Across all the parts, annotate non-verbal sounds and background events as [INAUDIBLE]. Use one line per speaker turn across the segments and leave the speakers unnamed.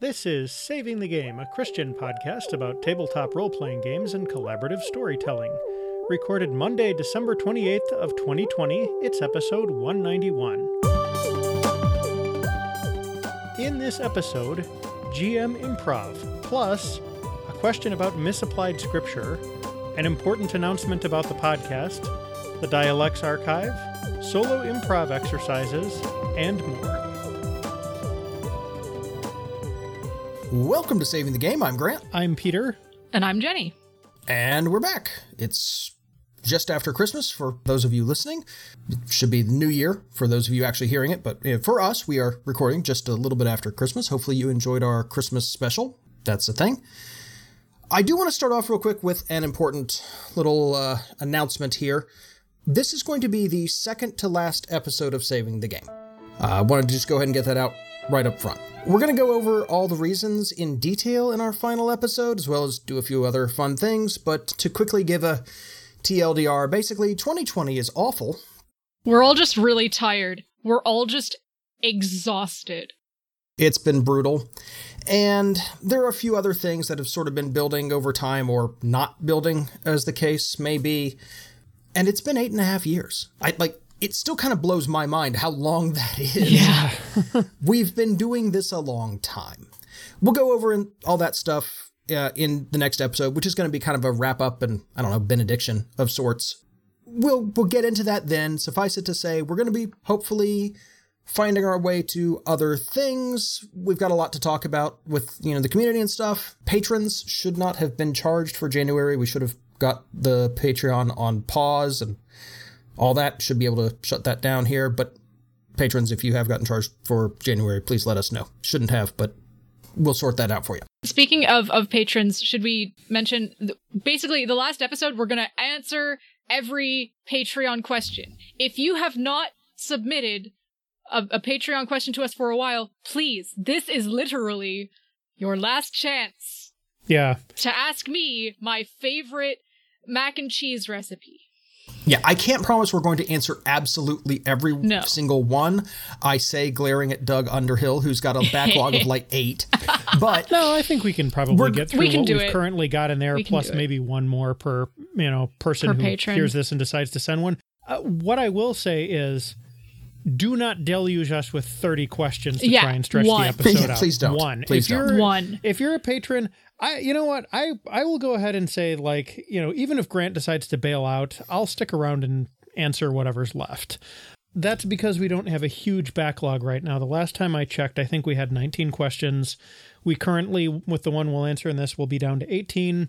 This is Saving the Game, a Christian podcast about tabletop role playing games and collaborative storytelling. Recorded Monday, December 28th of 2020, it's episode 191. In this episode, GM Improv, plus a question about misapplied scripture, an important announcement about the podcast, the Dialects Archive, solo improv exercises, and more.
Welcome to Saving the Game. I'm Grant.
I'm Peter.
And I'm Jenny.
And we're back. It's just after Christmas for those of you listening. It should be the new year for those of you actually hearing it. But for us, we are recording just a little bit after Christmas. Hopefully, you enjoyed our Christmas special. That's the thing. I do want to start off real quick with an important little uh, announcement here. This is going to be the second to last episode of Saving the Game. Uh, I wanted to just go ahead and get that out right up front. We're going to go over all the reasons in detail in our final episode, as well as do a few other fun things. But to quickly give a TLDR, basically, 2020 is awful.
We're all just really tired. We're all just exhausted.
It's been brutal. And there are a few other things that have sort of been building over time, or not building, as the case may be. And it's been eight and a half years. I like it still kind of blows my mind how long [LAUGHS] that is.
Yeah. [LAUGHS]
We've been doing this a long time. We'll go over in all that stuff uh, in the next episode, which is going to be kind of a wrap up and I don't know benediction of sorts. We'll we'll get into that then. Suffice it to say, we're going to be hopefully finding our way to other things. We've got a lot to talk about with you know the community and stuff. Patrons should not have been charged for January. We should have got the Patreon on pause and all that should be able to shut that down here. But patrons, if you have gotten charged for January, please let us know. Shouldn't have, but we'll sort that out for you.
Speaking of of patrons, should we mention basically the last episode? We're gonna answer every Patreon question. If you have not submitted a, a Patreon question to us for a while, please, this is literally your last chance.
Yeah.
To ask me my favorite mac and cheese recipe.
Yeah, I can't promise we're going to answer absolutely every
no.
single one. I say glaring at Doug Underhill, who's got a backlog of like eight. But [LAUGHS]
no, I think we can probably get through
we
what we've
it.
currently got in there,
we
plus maybe one more per you know person
per
who
patron.
hears this and decides to send one. Uh, what I will say is. Do not deluge us with thirty questions to
yeah,
try and stretch
one.
the episode [LAUGHS] out.
Please don't.
One.
Please
if you're
don't.
one.
If you're a patron, I you know what I I will go ahead and say like you know even if Grant decides to bail out, I'll stick around and answer whatever's left. That's because we don't have a huge backlog right now. The last time I checked, I think we had 19 questions. We currently, with the one we'll answer in this, will be down to 18.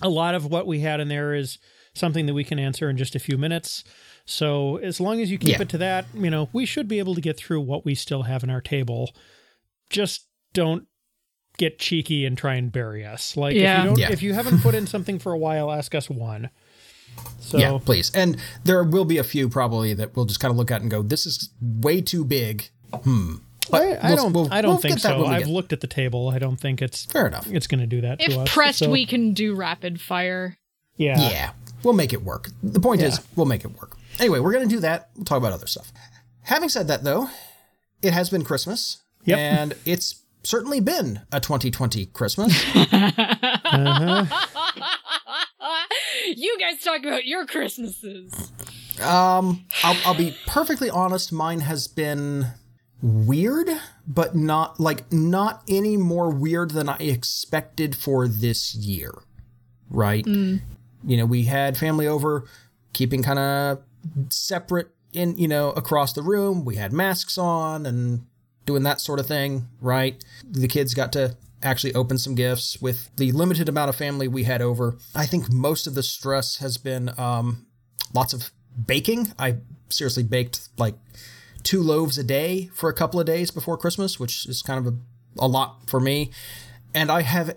A lot of what we had in there is something that we can answer in just a few minutes. So as long as you keep
Yeah.
it to that, you know, we should be able to get through what we still have in our table. Just don't get cheeky and try and bury us. Like
Yeah.
if you don't
Yeah.
if you haven't put in something for a while, ask us one. So
yeah, please. And there will be a few probably that we'll just kind of look at and go, "This is way too big." Hmm. But
I, I
we'll-
don't.
we'll-
I don't
we'll
think so. I've looked at the table. I don't think it's
Fair enough.
it's going to do that to
If
us.
pressed,
So,
we can do rapid fire.
Yeah.
Yeah, we'll make it work. The point is, we'll make it work. Anyway, we're going to do that. We'll talk about other stuff. Having said that, though, it has been Christmas,
Yep.
and it's certainly been a 2020 Christmas. [LAUGHS] [LAUGHS]
you guys talk about your Christmases.
um, I'll, I'll be perfectly honest. Mine has been weird, but not like not any more weird than I expected for this year. Right? You know, we had family over, keeping kind of separate in you know across the room. We had masks on and doing that sort of thing. Right? The kids got to actually open some gifts with the limited amount of family we had over. I think most of the stress has been um, lots of baking. I seriously baked like two loaves a day for a couple of days before Christmas, which is kind of a, a lot for me. And I have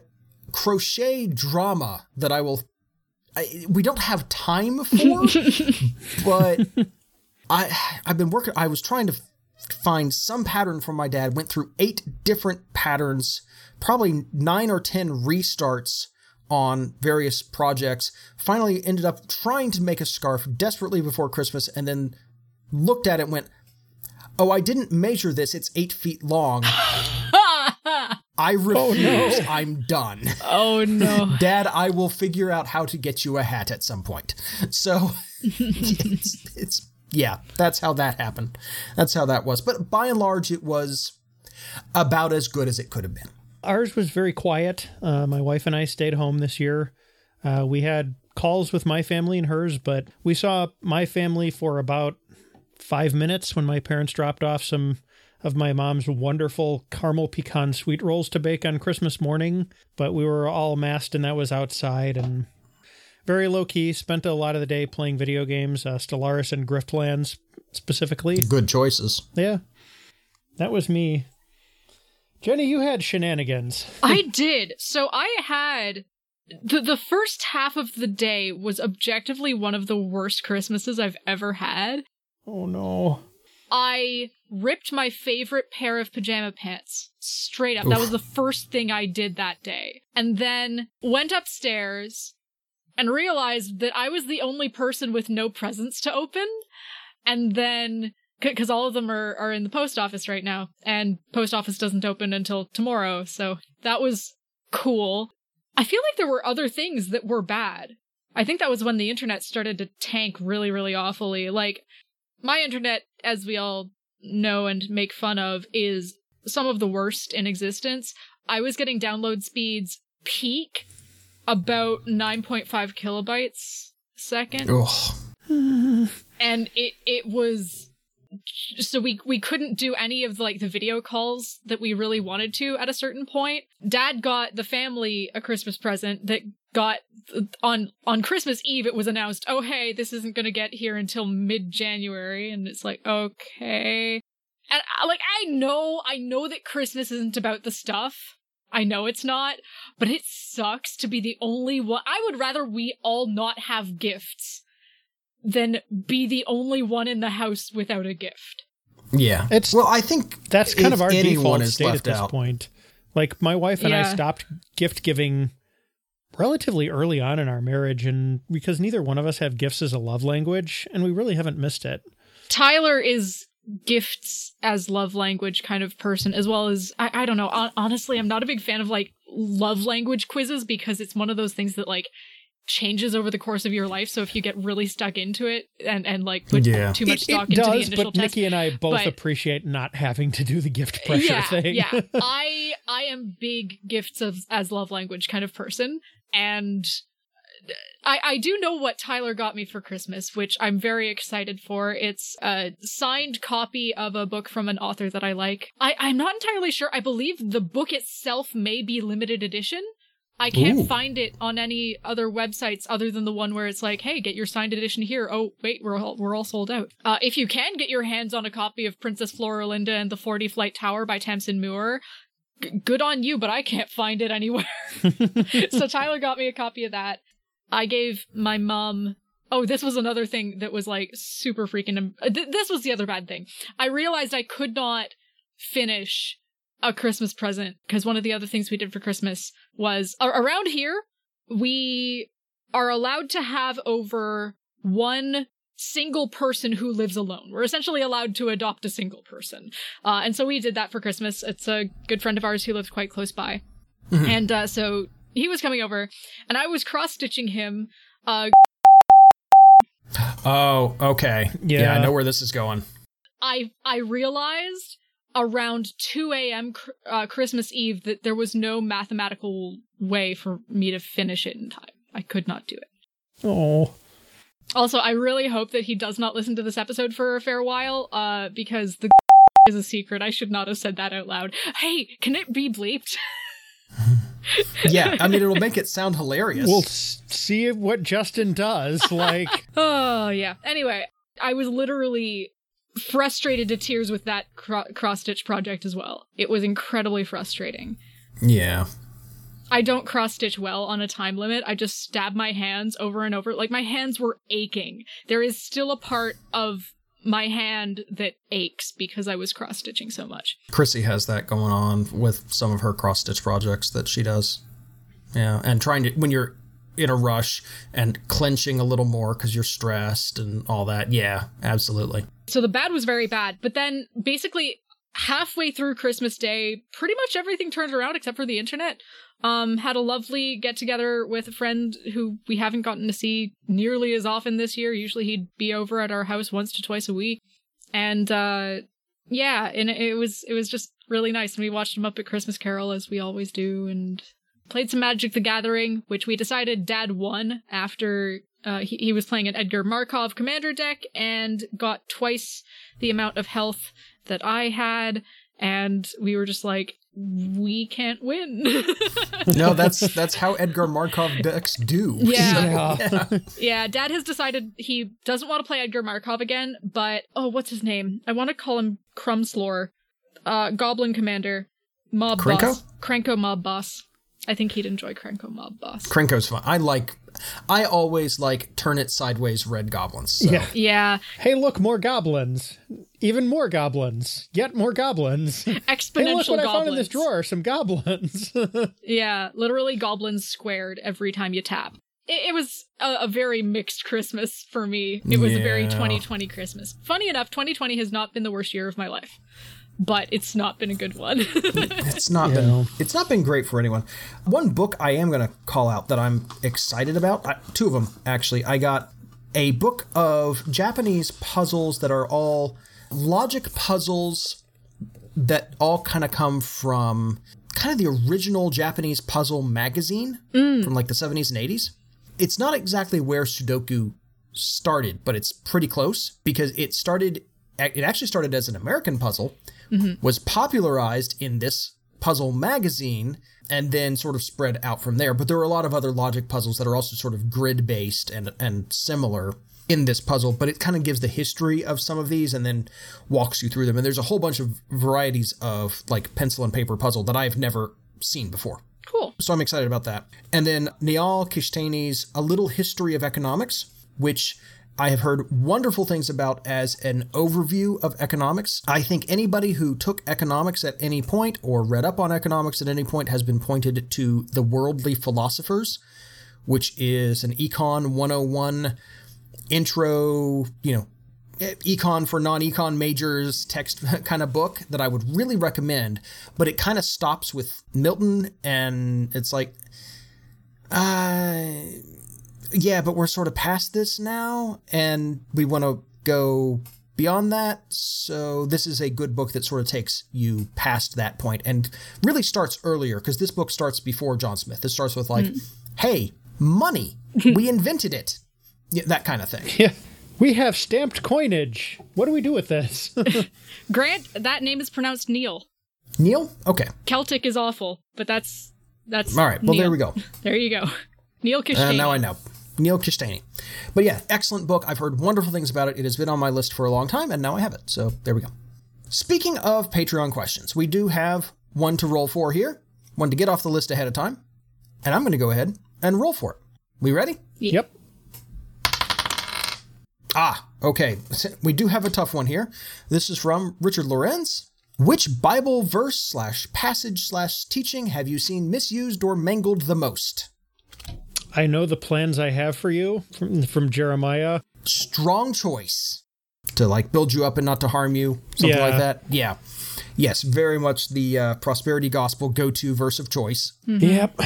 crochet drama that I will. I, we don't have time for, [LAUGHS] but I I've been working. I was trying to find some pattern from my dad. Went through eight different patterns, probably nine or ten restarts on various projects. Finally, ended up trying to make a scarf desperately before Christmas, and then looked at it and went, "Oh, I didn't measure this. It's eight feet long." [LAUGHS] I oh, refuse. I'm done.
Oh no. [LAUGHS]
Dad, I will figure out how to get you a hat at some point. So [LAUGHS] it's, it's yeah, that's how that happened. That's how that was. But by and large, it was about as good as it could have been.
Ours was very quiet. Uh, my wife and I stayed home this year. Uh, we had calls with my family and hers, but we saw my family for about five minutes when my parents dropped off some of my mom's wonderful caramel pecan sweet rolls to bake on Christmas morning. But we were all masked, and that was outside and very low key. Spent a lot of the day playing video games, uh, Stellaris and Griftlands specifically.
Good choices.
Yeah, that was me. Jenny, you had shenanigans.
I did. So I had the the first half of the day was objectively one of the worst Christmases I've ever had.
Oh no.
I ripped my favorite pair of pajama pants straight up. That was the first thing I did that day. And then went upstairs and realized that I was the only person with no presents to open. And then because all of them are, are in the post office right now and post office doesn't open until tomorrow so that was cool. I feel like there were other things that were bad. I think that was when the internet started to tank really really awfully. Like my internet as we all know and make fun of is some of the worst in existence. I was getting download speeds peak about 9.5 kilobytes a second
Ugh.
and it it was so we we couldn't do any of like the video calls that we really wanted to at a certain point. Dad got the family a Christmas present that got on on Christmas Eve it was announced, "Oh hey, this isn't going to get here until mid-January." And it's like, "Okay." And I, like I know, I know that Christmas isn't about the stuff. I know it's not, but it sucks to be the only one. I would rather we all not have gifts than be the only one in the house without a gift.
Yeah.
It's-
well, I think
That's kind of our default state at this
out.
point. Like my wife and I stopped gift giving relatively early on in our marriage and because neither one of us have gifts as a love language and we really haven't missed it.
Tyler is gifts as love language kind of person, as well as I, I don't know. hon- Honestly, I'm not a big fan of like love language quizzes because it's one of those things that like changes over the course of your life. So if you get really stuck into it and and like put
Yeah.
too much
it,
stock
it
into the
does,
initial
but
test,
Nikki and I both
but-
appreciate not having to do the gift pressure
yeah,
thing.
yeah. I [LAUGHS] I am big gifts of as love language kind of person, and I I do know what Tyler got me for Christmas, which I'm very excited for. It's a signed copy of a book from an author that I like. I I'm not entirely sure. I believe the book itself may be limited edition. I can't
Ooh.
find it on any other websites other than the one where it's like, "Hey, get your signed edition here." Oh, wait, we're all we're all sold out. Uh, if you can get your hands on a copy of Princess Floralinda and the Forty Flight Tower by Tamsin Muir, g- good on you, but I can't find it anywhere. [LAUGHS] so Tyler got me a copy of that. I gave my mom. Oh, this was another thing that was like super freaking. uh, th- this was the other bad thing. I realized I could not finish a Christmas present because one of the other things we did for Christmas was around here we are allowed to have over one single person who lives alone. We're essentially allowed to adopt a single person. Uh, and so we did that for Christmas. It's a good friend of ours who lives quite close by. And uh, so he was coming over and I was cross stitching him. Uh,
Oh, okay. Yeah.
Yeah.
I know where this is going.
I I realized around 2 a.m. Cr- uh, Christmas Eve that there was no mathematical way for me to finish it in time. I could not do it.
Oh.
Also, I really hope that he does not listen to this episode for a fair while, uh, because the [LAUGHS] is a secret. I should not have said that out loud. Hey, can it be bleeped? [LAUGHS] [LAUGHS]
Yeah, I mean it'll make it sound hilarious.
We'll s- see what Justin does. [LAUGHS] Like,
oh, yeah. Anyway, I was literally frustrated to tears with that cro- cross stitch project as well. It was incredibly frustrating.
yeah.
I don't cross stitch well on a time limit. I just stab my hands over and over. Like my hands were aching. There is still a part of my hand that aches because I was cross stitching so much.
Chrissy has that going on with some of her cross stitch projects that she does. Yeah, and trying to when you're in a rush and clenching a little more because you're stressed and all that. Yeah, absolutely.
So the bad was very bad, but then basically halfway through Christmas Day, pretty much everything turned around except for the internet. Um, had a lovely get together with a friend who we haven't gotten to see nearly as often this year. Usually he'd be over at our house once to twice a week. And uh yeah, and it was it was just really nice. And we watched the Muppet Christmas Carol as we always do and played some Magic the Gathering, which we decided dad won after uh, he, he was playing an Edgar Markov commander deck and got twice the amount of health that I had. And we were just like, we can't win. [LAUGHS]
No, that's that's how Edgar Markov decks do.
Yeah.
Yeah.
yeah, dad has decided he doesn't want to play Edgar Markov again, but oh, what's his name? I want to call him Crumslore. Uh, Goblin Commander. Mob
Krenko?
Boss. Krenko Mob Boss. I think he'd enjoy Krenko Mob Boss.
Krenko's fun. I like. I always like turn it sideways red goblins. So.
Yeah.
yeah,
Hey, look, more goblins. Even more goblins. Yet more goblins. [LAUGHS] hey,
exponential
look what I found in this drawer. Some goblins. [LAUGHS]
Yeah, literally goblins squared every time you tap. It, it was a, a very mixed Christmas for me. It was a very 2020 Christmas. Funny enough, 2020 has not been the worst year of my life, but it's not been a good one. [LAUGHS]
It's not
Yeah.
been it's not been great for anyone. One book I am going to call out that I'm excited about. I, two of them actually. I got a book of Japanese puzzles that are all logic puzzles that all kind of come from kind of the original Japanese puzzle magazine mm. from like the 70s and 80s. It's not exactly where Sudoku started, but it's pretty close because it started it actually started as an American puzzle Mm-hmm. was popularized in this puzzle magazine and then sort of spread out from there. But there are a lot of other logic puzzles that are also sort of grid based and and similar in this puzzle, but it kind of gives the history of some of these and then walks you through them. And there's a whole bunch of varieties of like pencil and paper puzzle that I've never seen before.
cool.
So I'm excited about that. And then Niall Kishtainy's A Little History of Economics, which I have heard wonderful things about as an overview of economics. I think anybody who took economics at any point or read up on economics at any point has been pointed to The Worldly Philosophers, which is an Econ 101 intro, you know, econ for non-econ majors text [LAUGHS] kind of book that I would really recommend, but it kind of stops with Milton and it's like uh yeah, but we're sort of past this now and we want to go beyond that. So this is a good book that sort of takes you past that point and really starts earlier because this book starts before John Smith. It starts with like, "Hey, money. [LAUGHS] we invented it." Yeah, that kind of thing.
yeah. We have stamped coinage. What do we do with this? [LAUGHS] [LAUGHS]
Grant, that name is pronounced Neil.
Neil? Okay.
Celtic is awful, but that's that's
All right. Well,
Neil.
there we go.
There you go. Neil
Uh, now I know. Neil Kishtainy. But yeah, excellent book. I've heard wonderful things about it. It has been on my list for a long time, and now I have it. So there we go. Speaking of Patreon questions, we do have one to roll for here, one to get off the list ahead of time. And I'm going to go ahead and roll for it. We ready?
yep.
Ah, okay. We do have a tough one here. This is from Richard Lorenz. Which Bible verse slash passage slash teaching have you seen misused or mangled the most?
I know the plans I have for you from, from Jeremiah.
strong choice to like build you up and not to harm you, something
Yeah.
like that. Yeah. Yes, very much the uh, prosperity gospel go to verse of choice.
Yep.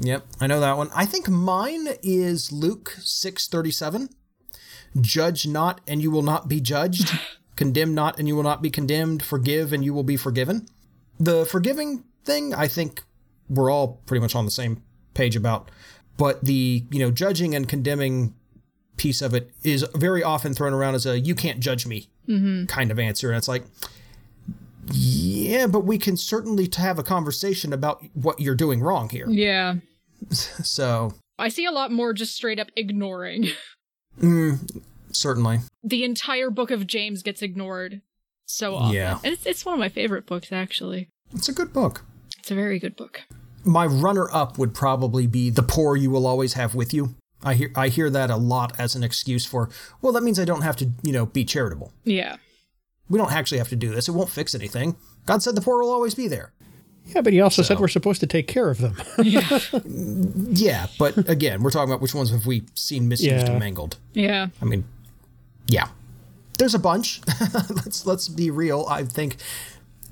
Yep, I know that one. I think mine is Luke 6:37. Judge not and you will not be judged. [LAUGHS] Condemn not and you will not be condemned. Forgive and you will be forgiven. The forgiving thing, I think we're all pretty much on the same page about. But the, you know, judging and condemning piece of it is very often thrown around as a you can't judge me mm-hmm. kind of answer. And it's like, yeah, but we can certainly have a conversation about what you're doing wrong here.
Yeah. [LAUGHS]
So,
I see a lot more just straight up ignoring. [LAUGHS]
Mm, certainly.
the entire book of James gets ignored so often.
Yeah.
And it's, it's one of my favorite books, actually.
It's a good book.
It's a very good book.
My runner up would probably be The Poor You Will Always Have With You. I hear I hear that a lot as an excuse for, well, that means I don't have to, you know, be charitable.
Yeah.
We don't actually have to do this. It won't fix anything. God said the poor will always be there.
Yeah, but he also said we're supposed to take care of them. [LAUGHS] [LAUGHS]
Yeah, but again, we're talking about which ones have we seen misused
Yeah.
and mangled.
Yeah.
I mean, yeah. there's a bunch. [LAUGHS] let's let's be real. I think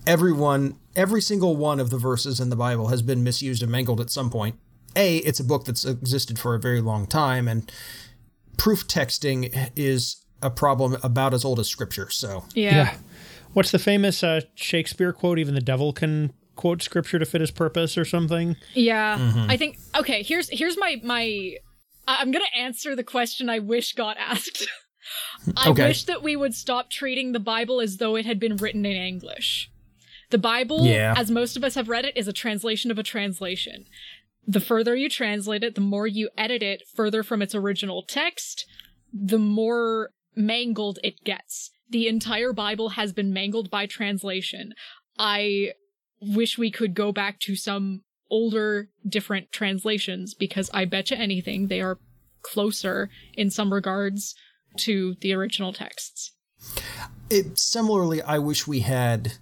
everyone, every single one of the verses in the Bible has been misused and mangled at some point. A, it's a book that's existed for a very long time, and proof texting is a problem about as old as scripture. So
Yeah.
What's the famous uh, Shakespeare quote? Even the devil can quote scripture to fit his purpose or something.
Yeah.
Mm-hmm.
I think okay, here's here's my my I- I'm going to answer the question I wish got asked. [LAUGHS] I
Okay.
wish that we would stop treating the Bible as though it had been written in English. The Bible,
Yeah.
as most of us have read it, is a translation of a translation. The further you translate it, the more you edit it further from its original text, the more mangled it gets. The entire Bible has been mangled by translation. I wish we could go back to some older, different translations because I bet you anything they are closer in some regards to the original texts.
it, similarly, I wish we had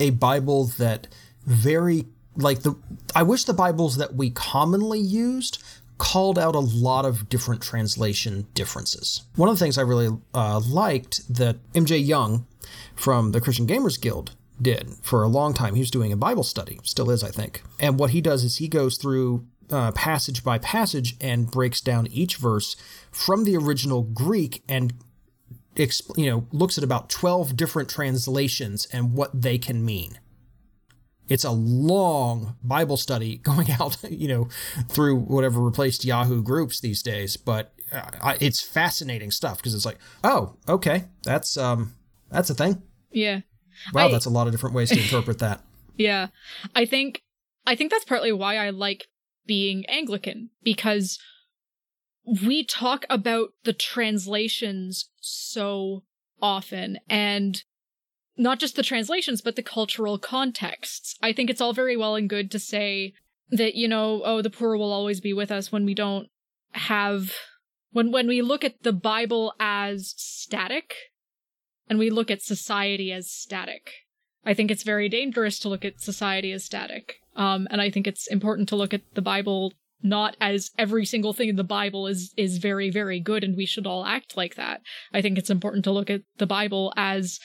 a Bible that very like the. I wish the Bibles that we commonly used called out a lot of different translation differences. One of the things I really uh, liked that MJ Young from the Christian Gamers Guild did for a long time. He was doing a Bible study, still is, I think. And what he does is he goes through uh, passage by passage and breaks down each verse from the original Greek and exp- you know looks at about 12 different translations and what they can mean it's a long bible study [LAUGHS] going out you know through whatever replaced yahoo groups these days but uh, it's fascinating stuff because it's like oh okay that's um that's a thing
Yeah.
wow
I-
that's a lot of different ways to interpret that [LAUGHS]
Yeah. I think I think that's partly why I like being Anglican because we talk about the translations so often and not just the translations but the cultural contexts. I think it's all very well and good to say that you know, oh the poor will always be with us when we don't have when when we look at the Bible as static and we look at society as static. I think it's very dangerous to look at society as static. Um, and I think it's important to look at the Bible not as every single thing in the Bible is is very very good and we should all act like that. I think it's important to look at the Bible as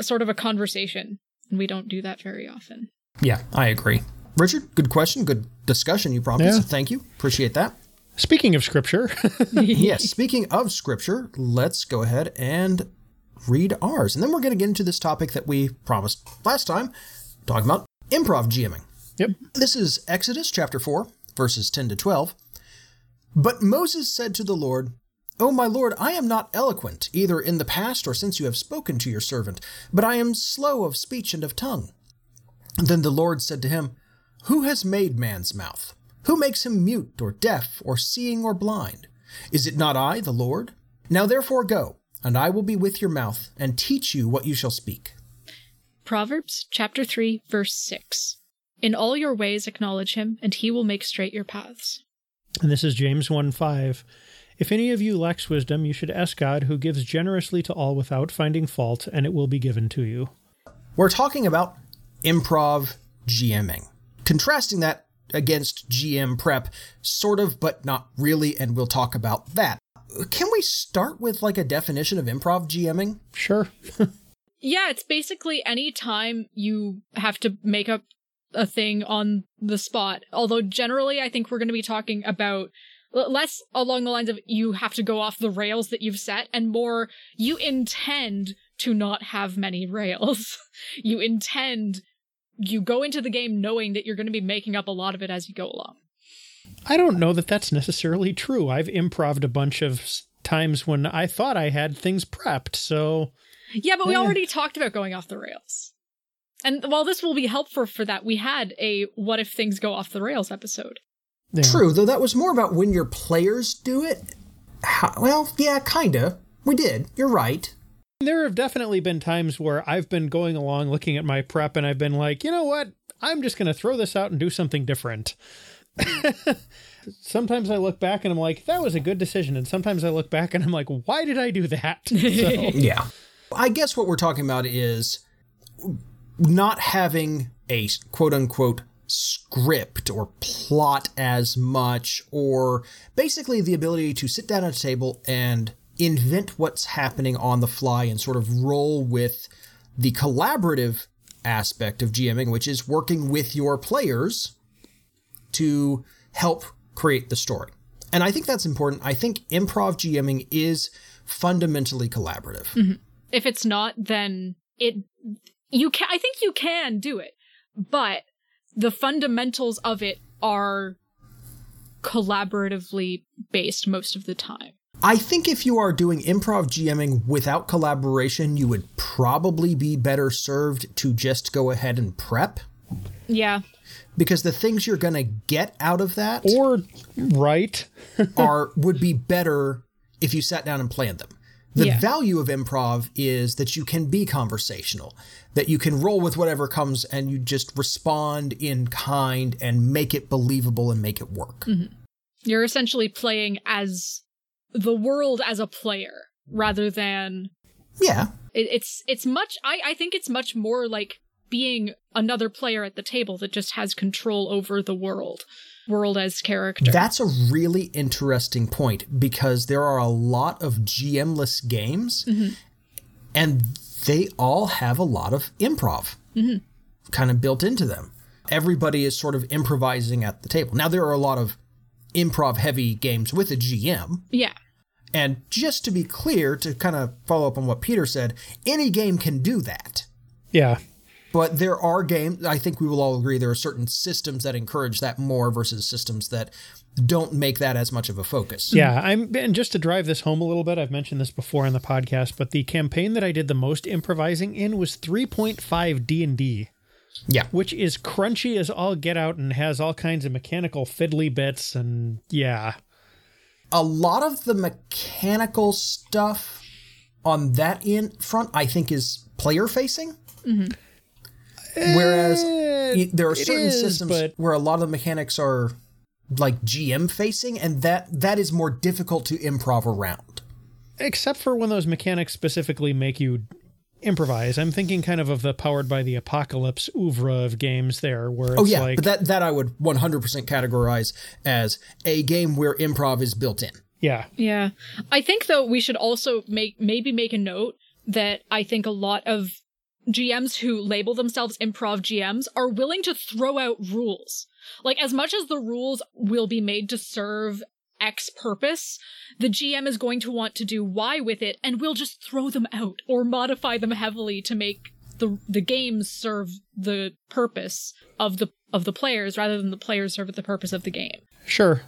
sort of a conversation, and we don't do that very often.
yeah i agree richard good question good discussion you prompted
Yeah.
so thank you appreciate that
Speaking of scripture, [LAUGHS] [LAUGHS]
yes, speaking of scripture, let's go ahead and read ours. And then we're going to get into this topic that we promised last time, talking about improv GMing.
yep.
This is Exodus chapter 4, verses 10 to 12. But Moses said to the Lord, O my Lord, I am not eloquent, either in the past or since you have spoken to your servant, but I am slow of speech and of tongue. Then the Lord said to him, Who has made man's mouth? Who makes him mute or deaf or seeing or blind? Is it not I, the Lord? Now therefore go, and I will be with your mouth, and teach you what you shall speak.
Proverbs chapter 3 verse 6. In all your ways acknowledge him and he will make straight your paths.
And this is James 1 5. If any of you lacks wisdom, you should ask God, who gives generously to all without finding fault, and it will be given to you.
We're talking about improv GMing, contrasting that against GM prep, sort of, but not really, and we'll talk about that. Can we start with like a definition of improv GMing?
Sure. [LAUGHS]
Yeah, it's basically any time you have to make up a thing on the spot. Although generally, I think we're going to be talking about less along the lines of you have to go off the rails that you've set, and more you intend to not have many rails. [LAUGHS] you intend you go into the game knowing that you're going to be making up a lot of it as you go along.
I don't know that that's necessarily true. I've improved a bunch of times when I thought I had things prepped, so
Yeah, but we
Yeah.
already talked about going off the rails. And while this will be helpful for that, we had a what if things go off the rails episode.
yeah.
True, though that was more about when your players do it. How, well, yeah, kinda. We did. You're right.
There have definitely been times where I've been going along looking at my prep and I've been like, you know what? I'm just going to throw this out and do something different. [LAUGHS] sometimes I look back and I'm like, that was a good decision. And sometimes I look back and I'm like, why did I do that? [LAUGHS] So,
Yeah. I guess what we're talking about is not having a quote unquote script or plot as much, or basically the ability to sit down at a table and invent what's happening on the fly and sort of roll with the collaborative aspect of GMing, which is working with your players to help create the story. And I think that's important. I think improv GMing is fundamentally collaborative.
Mm-hmm. If it's not, then it you can I think you can do it. But the fundamentals of it are collaboratively based most of the time.
I think if you are doing improv GMing without collaboration, you would probably be better served to just go ahead and prep.
Yeah.
Because the things you're going to get out of that
or right [LAUGHS]
are would be better if you sat down and planned them. The yeah. value of improv is that you can be conversational, that you can roll with whatever comes and you just respond in kind and make it believable and make it work.
Mm-hmm. You're essentially playing as the world as a player rather than
yeah
it, it's it's much I, I think it's much more like being another player at the table that just has control over the world world as character
that's a really interesting point because there are a lot of gmless games mm-hmm. and they all have a lot of improv mm-hmm. kind of built into them everybody is sort of improvising at the table now there are a lot of improv heavy games with a gm
yeah
and just to be clear, to kind of follow up on what Peter said, any game can do that.
Yeah.
But there are games, I think we will all agree, there are certain systems that encourage that more versus systems that don't make that as much of a focus.
Yeah, I'm and just to drive this home a little bit, I've mentioned this before on the podcast, but the campaign that I did the most improvising in was 3.5 D&D.
Yeah.
Which is crunchy as all get out and has all kinds of mechanical fiddly bits and yeah
a lot of the mechanical stuff on that in front, I think, is player facing. Mm-hmm. Whereas uh, there are certain is, systems but... where a lot of the mechanics are like GM facing, and that that is more difficult to improv around.
Except for when those mechanics specifically make you improvise. I'm thinking kind of of the powered by the apocalypse oeuvre of games there, where oh yeah, like,
but that that I would 100% categorize as a game where improv is built in.
Yeah,
yeah. I think though we should also make maybe make a note that I think a lot of GMs who label themselves improv GMs are willing to throw out rules. Like as much as the rules will be made to serve X purpose, the GM is going to want to do Y with it and will just throw them out or modify them heavily to make the the games serve the purpose of the of the players rather than the players serve the purpose of the game.
Sure.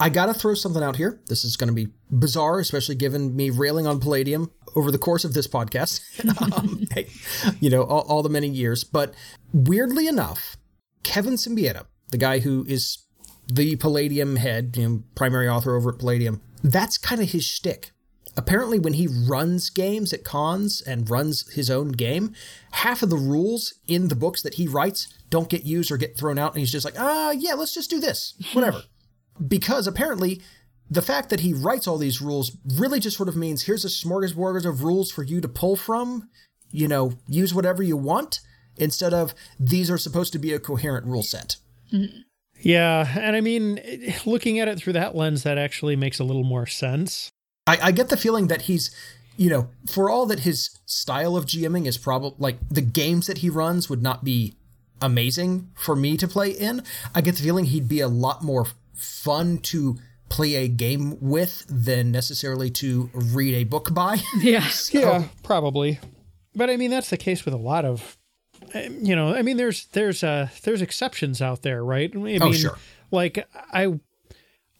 I gotta throw something out here. This is gonna be bizarre, especially given me railing on Palladium over the course of this podcast. [LAUGHS] um, hey, you know, all, all the many years. But weirdly enough, Kevin Siembieda, the guy who is the Palladium head, you know, primary author over at Palladium, that's kind of his shtick. Apparently, when he runs games at cons and runs his own game, half of the rules in the books that he writes don't get used or get thrown out, and he's just like, ah, uh, yeah, let's just do this, [LAUGHS] whatever. Because apparently, the fact that he writes all these rules really just sort of means here's a smorgasbord of rules for you to pull from, you know, use whatever you want, instead of these are supposed to be a coherent rule set.
Mm-hmm. Yeah, and I mean, looking at it through that lens, that actually makes a little more sense.
I, I get the feeling that he's, you know, for all that his style of GMing is probably like the games that he runs would not be amazing for me to play in. I get the feeling he'd be a lot more fun to play a game with than necessarily to read a book by. [LAUGHS]
Yeah.
so, yeah, probably. But I mean, that's the case with a lot of you know, I mean, there's there's uh there's exceptions out there, right? I oh, mean,
oh, sure.
Like I,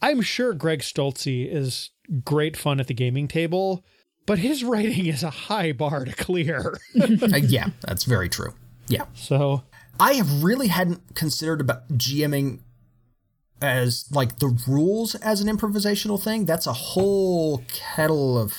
I'm sure Greg Stolze is great fun at the gaming table, but his writing is a high bar to clear. [LAUGHS]
uh, yeah, that's very true. Yeah.
So
I have really hadn't considered about GMing as like the rules as an improvisational thing. That's a whole kettle of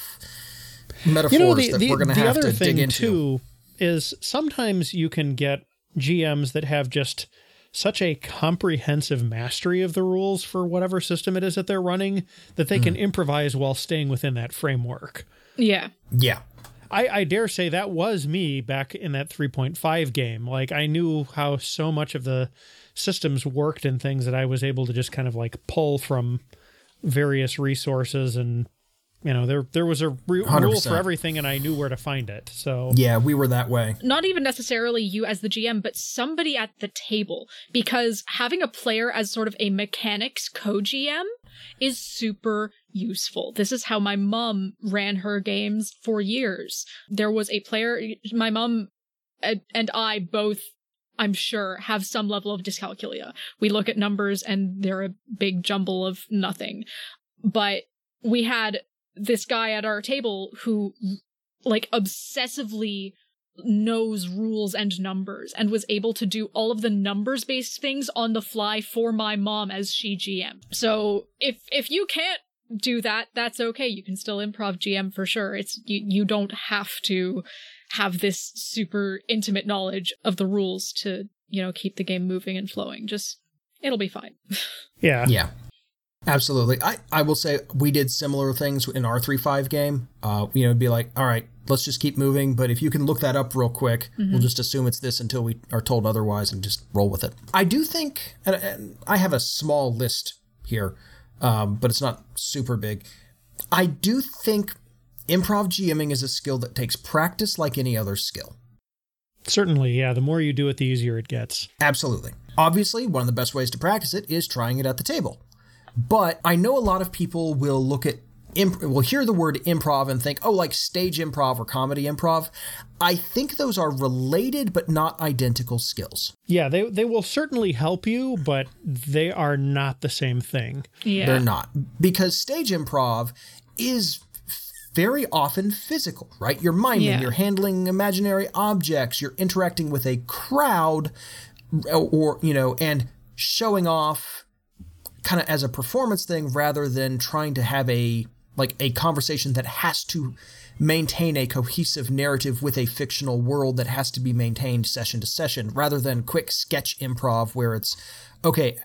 metaphors you know, the, that the, we're going to have to dig into.
Too, is sometimes you can get GMs that have just such a comprehensive mastery of the rules for whatever system it is that they're running that they mm. can improvise while staying within that framework.
Yeah.
Yeah.
I, I, dare say that was me back in that 3.5 game. Like I knew how so much of the systems worked and things that I was able to just kind of like pull from various resources and You know, there there was a re- rule for everything, and I knew where to find it. So
Yeah, we were that way.
not even necessarily you as the GM, but somebody at the table. Because having a player as sort of a mechanics co GM is super useful. This is how my mom ran her games for years. There was a player, my mom and and I both, I'm sure, have some level of dyscalculia. We look at numbers and they're a big jumble of nothing. But we had this guy at our table who like obsessively knows rules and numbers and was able to do all of the numbers based things on the fly for my mom as she GM. So if if you can't do that, that's okay. You can still improv GM for sure. It's you you don't have to have this super intimate knowledge of the rules to, you know, keep the game moving and flowing. Just it'll be fine. [LAUGHS]
yeah,
Yeah. Absolutely. I, I will say we did similar things in our 3 5 game. Uh, you know, it'd be like, all right, let's just keep moving. But if you can look that up real quick, we'll just assume it's this until we are told otherwise and just roll with it. I do think, and, and I have a small list here, um, but it's not super big. I do think improv GMing is a skill that takes practice like any other skill.
certainly. Yeah, the more you do it, the easier it gets.
Absolutely. Obviously, one of the best ways to practice it is trying it at the table. But I know a lot of people will look at imp- will hear the word improv and think, "Oh, like stage improv or comedy improv." I think those are related but not identical skills.
Yeah, they they will certainly help you, but they are not the same thing.
yeah.
They're not because stage improv is very often physical, right? You're miming,
Yeah.
you're handling imaginary objects, you're interacting with a crowd or, you know, and showing off kind of as a performance thing rather than trying to have a like a conversation that has to maintain a cohesive narrative with a fictional world that has to be maintained session to session rather than quick sketch improv where it's okay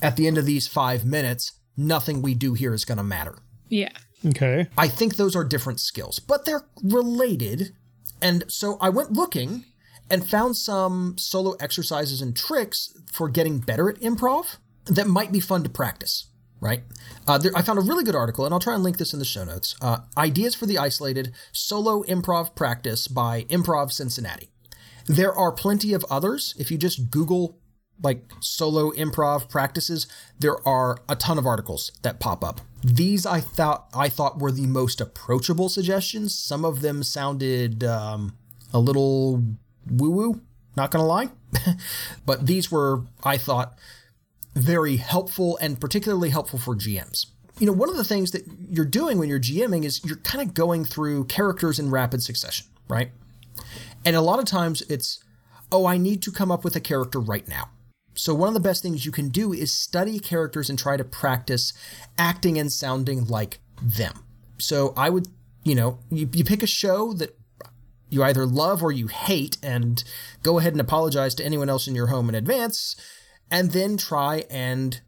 at the end of these 5 minutes nothing we do here is going to matter
yeah.
Okay.
I think those are different skills, but they're related. And so I went looking and found some solo exercises and tricks for getting better at improv that might be fun to practice. Right? Uh, there, I found a really good article, and I'll try and link this in the show notes. Uh, Ideas for the Isolated Solo Improv Practice by Improv Cincinnati. There are plenty of others. If you just Google like solo improv practices, there are a ton of articles that pop up. These I thought I thought were the most approachable suggestions. Some of them sounded um, a little woo woo. Not gonna lie, [LAUGHS] but these were I thought very helpful and particularly helpful for GMs. You know, one of the things that you're doing when you're GMing is you're kind of going through characters in rapid succession, right? And a lot of times it's, oh, I need to come up with a character right now. So one of the best things you can do is study characters and try to practice acting and sounding like them. So I would, you know, you, you pick a show that you either love or you hate and go ahead and apologize to anyone else in your home in advance and then try and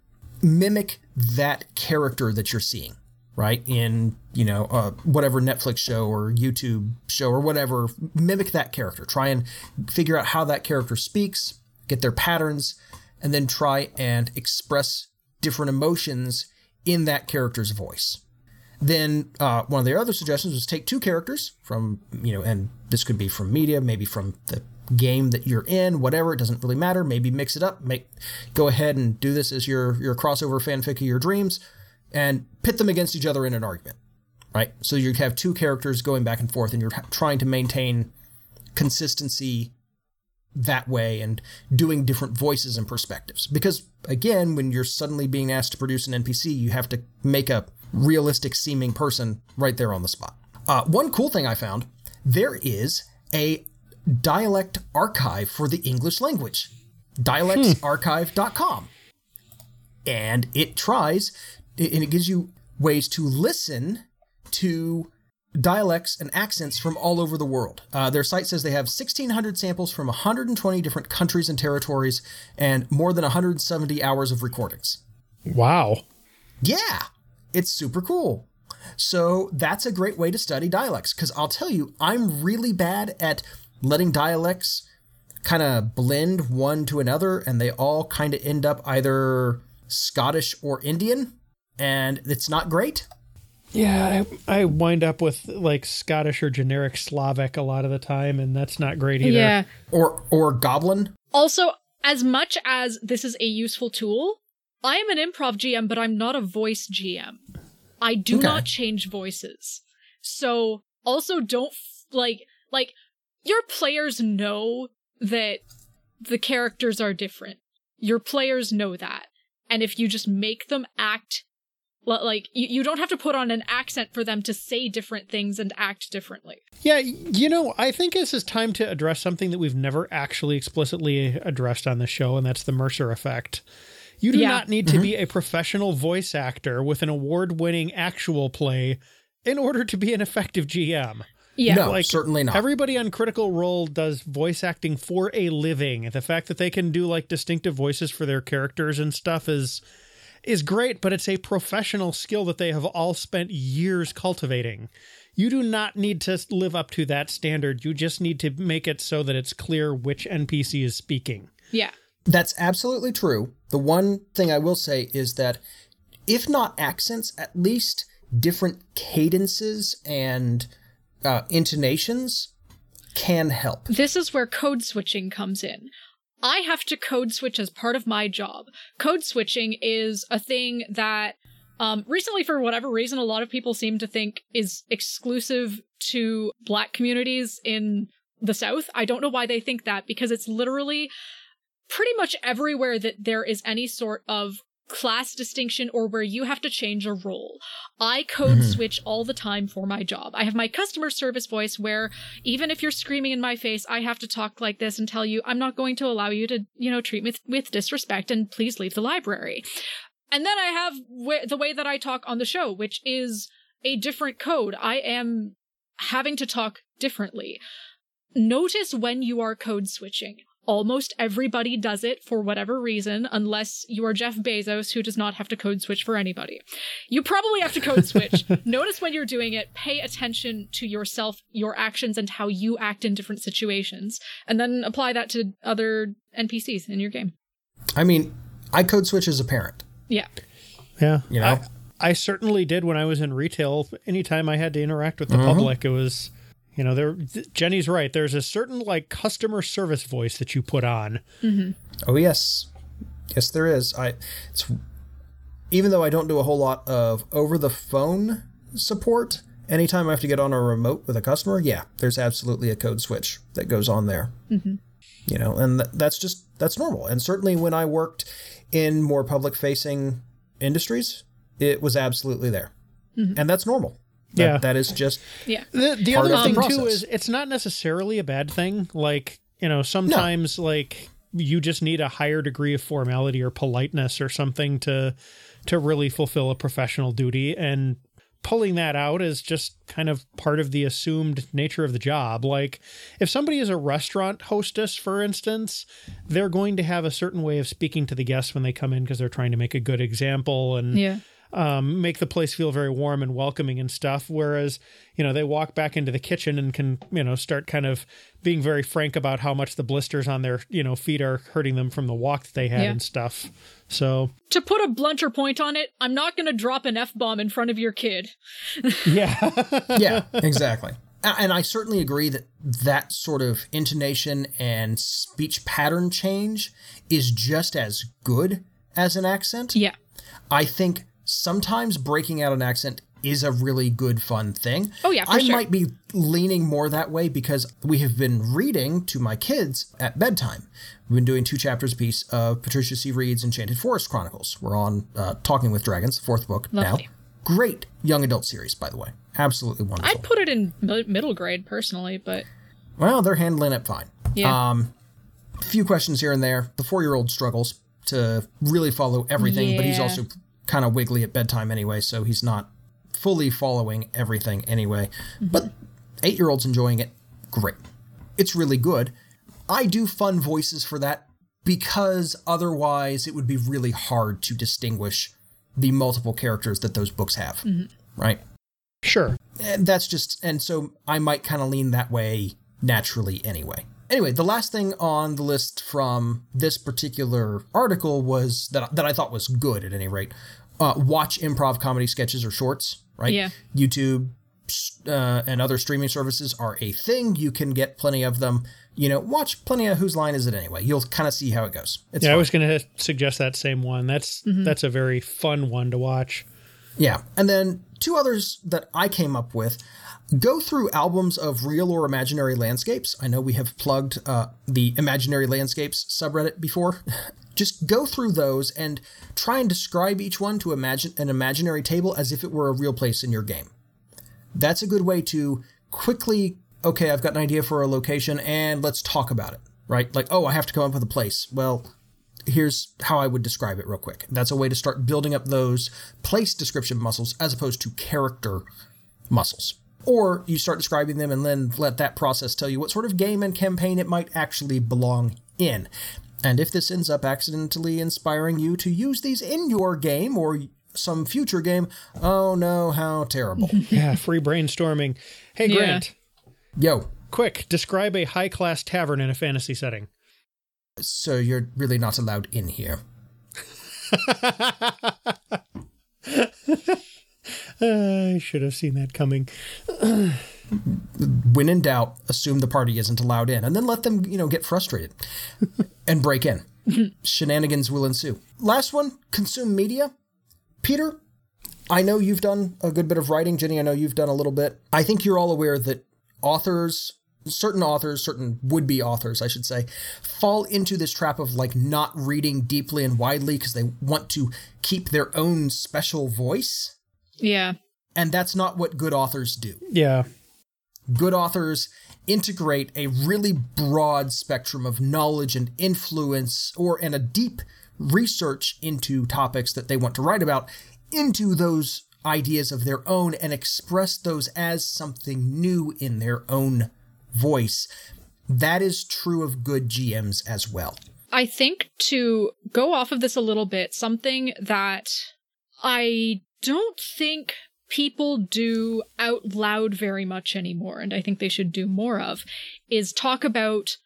mimic that character that you're seeing right in you know uh, whatever netflix show or youtube show or whatever mimic that character try and figure out how that character speaks get their patterns and then try and express different emotions in that character's voice. Then uh, one of their other suggestions was take two characters from you know and this could be from media maybe from the game that you're in whatever it doesn't really matter maybe mix it up make go ahead and do this as your your crossover fanfic of your dreams and pit them against each other in an argument right? So you have two characters going back and forth and you're trying to maintain consistency that way and doing different voices and perspectives. Because again when you're suddenly being asked to produce an npc you have to make a realistic seeming person right there on the spot. Uh, one cool thing i found there is a dialect archive for the english language dialectsarchive.com and it tries and it gives you ways to listen to dialects and accents from all over the world. Uh, their site says they have 1,600 samples from 120 different countries and territories and more than 170 hours of recordings.
Wow.
Yeah, it's super cool. So that's a great way to study dialects because I'll tell you, I'm really bad at letting dialects kind of blend one to another and they all kind of end up either Scottish or Indian, and it's not great.
Yeah, I, I wind up with like Scottish or generic Slavic a lot of the time, and that's not great either.
Yeah.
Or or goblin.
Also, as much as this is a useful tool, I am an improv GM, but I'm not a voice GM. I do
Okay.
not change voices. So also don't f- like like your players know that the characters are different. Your players know that. And if you just make them act li- like you, you don't have to put on an accent for them to say different things and act differently.
Yeah, you know, I think this is time to address something that we've never actually explicitly addressed on the show, and that's the Mercer effect. You do
Yeah.
not need to mm-hmm. be a professional voice actor with an award winning actual play in order to be an effective GM.
Yeah.
no,
like,
certainly not.
Everybody on Critical Role does voice acting for a living. The fact that they can do like distinctive voices for their characters and stuff is is great, but it's a professional skill that they have all spent years cultivating. You do not need to live up to that standard. You just need to make it so that it's clear which NPC is speaking.
Yeah.
That's absolutely true. The one thing I will say is that if not accents, at least different cadences and uh, intonations can help.
This is where code switching comes in. I have to code switch as part of my job. Code switching is a thing that um, recently, for whatever reason, a lot of people seem to think is exclusive to black communities in the South. I don't know why they think that because it's literally pretty much everywhere that there is any sort of class distinction or where you have to change a role. I code mm-hmm. switch all the time for my job. I have my customer service voice where even if you're screaming in my face, I have to talk like this and tell you I'm not going to allow you to, you know, treat me with, with disrespect and please leave the library. And then I have w- the way that I talk on the show, which is a different code. I am having to talk differently. Notice when you are code switching. Almost everybody does it for whatever reason, unless you are Jeff Bezos, who does not have to code switch for anybody. You probably have to code switch. [LAUGHS] Notice when you're doing it, pay attention to yourself, your actions, and how you act in different situations, and then apply that to other NPCs in your game.
I mean, I code switch as a parent.
Yeah.
Yeah.
You know?
I, I certainly did when I was in retail. Anytime I had to interact with the mm-hmm. public, it was, you know, there. Jenny's right. There's a certain like customer service voice that you put on.
Oh yes, yes there is. I it's even though I don't do a whole lot of over the phone support. Anytime I have to get on a remote with a customer, yeah, there's absolutely a code switch that goes on there. Mm-hmm. You know, and th- that's just that's normal. And certainly when I worked in more public facing industries, it was absolutely there, and that's normal. That-
Yeah.
that is just
Yeah.
The, the
Part
other
of the
thing too is it's not necessarily a bad thing. Like you know, sometimes like you just need a higher degree of formality or politeness or something to to really fulfill a professional duty and pulling that out is just kind of part of the assumed nature of the job like if somebody is a restaurant hostess for instance they're going to have a certain way of speaking to the guests when they come in because they're trying to make a good example and
Yeah.
Um, make the place feel very warm and welcoming and stuff. Whereas, you know, they walk back into the kitchen and can, you know, start kind of being very frank about how much the blisters on their, you know, feet are hurting them from the walk that they had
Yeah.
and stuff. So,
To put a blunter point on it, I'm not going to drop an F bomb in front of your kid. [LAUGHS]
yeah. [LAUGHS]
yeah, exactly. And I certainly agree that that sort of intonation and speech pattern change is just as good as an accent.
Yeah.
I think sometimes breaking out an accent is a really good fun thing.
Oh, yeah, for
I
sure.
might be leaning more that way because we have been reading to my kids at bedtime. We've been doing two chapters a piece of Patricia C. Wrede's Enchanted Forest Chronicles. We're on uh, Talking with Dragons, the fourth book
Lovely.
now. Great young adult series, by the way. Absolutely wonderful.
I'd put it in middle grade personally, but
Well, they're handling it fine.
yeah.
Um, a few questions here and there. The four year old struggles to really follow everything, but he's also kind of wiggly at bedtime anyway, so he's not fully following everything anyway. Mm-hmm. But eight year old's enjoying it. Great. It's really good. I do fun voices for that because otherwise it would be really hard to distinguish the multiple characters that those books have. Mm-hmm. Right?
Sure.
And that's just and so I might kind of lean that way naturally anyway. Anyway, the last thing on the list from this particular article was that that I thought was good at any rate uh, watch improv comedy sketches or shorts, right?
Yeah.
YouTube uh, and other streaming services are a thing. You can get plenty of them. You know, watch plenty of Whose Line Is It Anyway? You'll kind of see how it goes. It's
yeah, I was going to suggest that same one. That's that's a very fun one to watch.
Yeah. And then two others that I came up with go through albums of real or imaginary landscapes. I know we have plugged uh, the Imaginary Landscapes subreddit before. [LAUGHS] Just go through those and try and describe each one to imagine an imaginary table as if it were a real place in your game. That's a good way to quickly, okay, I've got an idea for a location and let's talk about it, right? Like, oh, I have to come up with a place. Well, here's how I would describe it real quick. That's a way to start building up those place description muscles as opposed to character muscles. Or you start describing them and then let that process tell you what sort of game and campaign it might actually belong in. And if this ends up accidentally inspiring you to use these in your game or some future game, oh no, how terrible. [LAUGHS]
Yeah, free brainstorming. Hey,
Yeah.
Grant,
Yo,
quick, describe a high class tavern in a fantasy setting.
so you're really not allowed in here. [LAUGHS]
I should have seen that coming.
when in doubt, assume the party isn't allowed in, and then let them, you know, get frustrated [LAUGHS] and break in. Shenanigans will ensue. Last one: consume media. Peter, I know you've done a good bit of writing. Jenny, I know you've done a little bit. I think you're all aware that authors, certain authors, certain would-be authors, I should say, fall into this trap of like not reading deeply and widely because they want to keep their own special voice,
Yeah.
and that's not what good authors do
Yeah.
good authors integrate a really broad spectrum of knowledge and influence or and a deep research into topics that they want to write about into those ideas of their own and express those as something new in their own voice that is true of good GMs as well
I think to go off of this a little bit, something that I don't think people do out loud very much anymore, and I think they should do more of, is talk about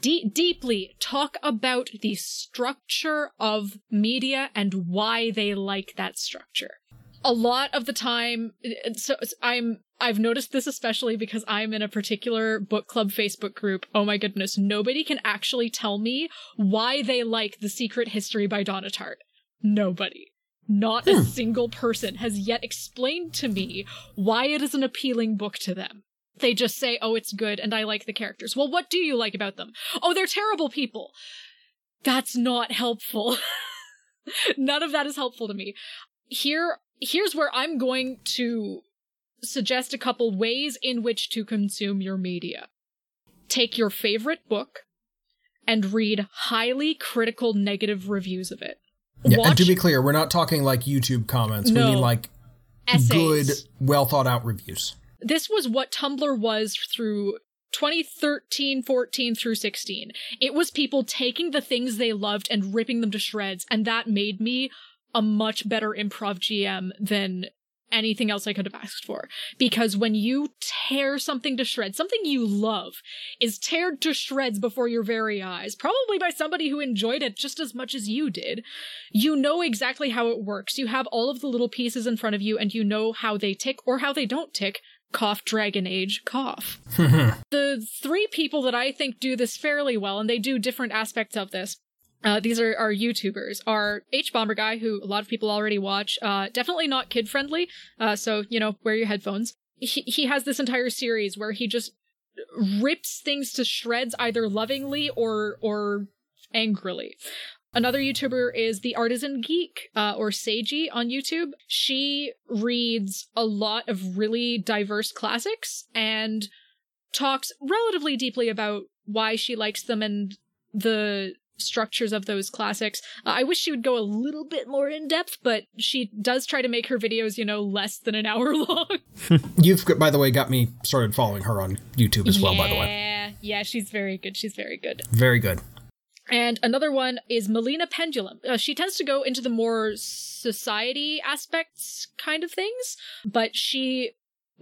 de- deeply talk about the structure of media and why they like that structure. A lot of the time, so so I'm I've noticed this especially because I'm in a particular book club Facebook group. Oh my goodness, nobody can actually tell me why they like The Secret History by Donna Tartt. Nobody. Not a hmm. single person has yet explained to me why it is an appealing book to them. They just say, oh, it's good and I like the characters. Well, what do you like about them? Oh, they're terrible people. That's not helpful. [LAUGHS] None of that is helpful to me. Here, here's where I'm going to suggest a couple ways in which to consume your media. Take your favorite book and read highly critical negative reviews of it.
Yeah, and to be clear we're not talking like YouTube comments
No.
we mean like
essays.
good well thought out reviews
this was what Tumblr was through 2013, 14 through 16. It was people taking the things they loved and ripping them to shreds, and that made me a much better improv GM than anything else I could have asked for. Because when you tear something to shreds, something you love is teared to shreds before your very eyes, probably by somebody who enjoyed it just as much as you did. You know exactly how it works. You have all of the little pieces in front of you and you know how they tick or how they don't tick. Cough, Dragon Age, cough. [LAUGHS] the three people that I think do this fairly well, and they do different aspects of this, uh, these are, our YouTubers. Our hbomberguy, who a lot of people already watch. Uh, definitely not kid friendly. Uh, so you know, wear your headphones. He he has this entire series where he just rips things to shreds, either lovingly or or angrily. Another YouTuber is the Artisan Geek, uh, or Seiji on YouTube. She reads a lot of really diverse classics and talks relatively deeply about why she likes them and the structures of those classics. Uh, I wish she would go a little bit more in depth, but she does try to make her videos, you know, less than an hour [LAUGHS] long. [LAUGHS]
You've, by the way, got me started following her on YouTube as well, by the way.
Yeah, yeah, she's very good. She's very good.
Very good.
And another one is Melina Pendulum. Uh, she tends to go into the more society aspects kind of things, but she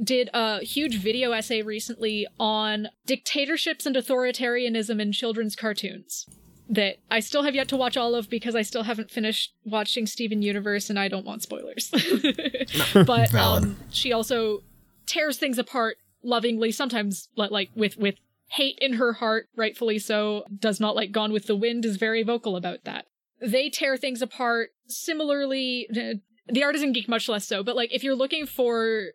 did a huge video essay recently on dictatorships and authoritarianism in children's cartoons. That I still have yet to watch all of because I still haven't finished watching Steven Universe and I don't want spoilers. [LAUGHS] but um, she also tears things apart lovingly, sometimes li- like with with hate in her heart, rightfully so. Does not like Gone with the Wind is very vocal about that. They tear things apart similarly. uh, The Artisan Geek much less so, but like if you're looking for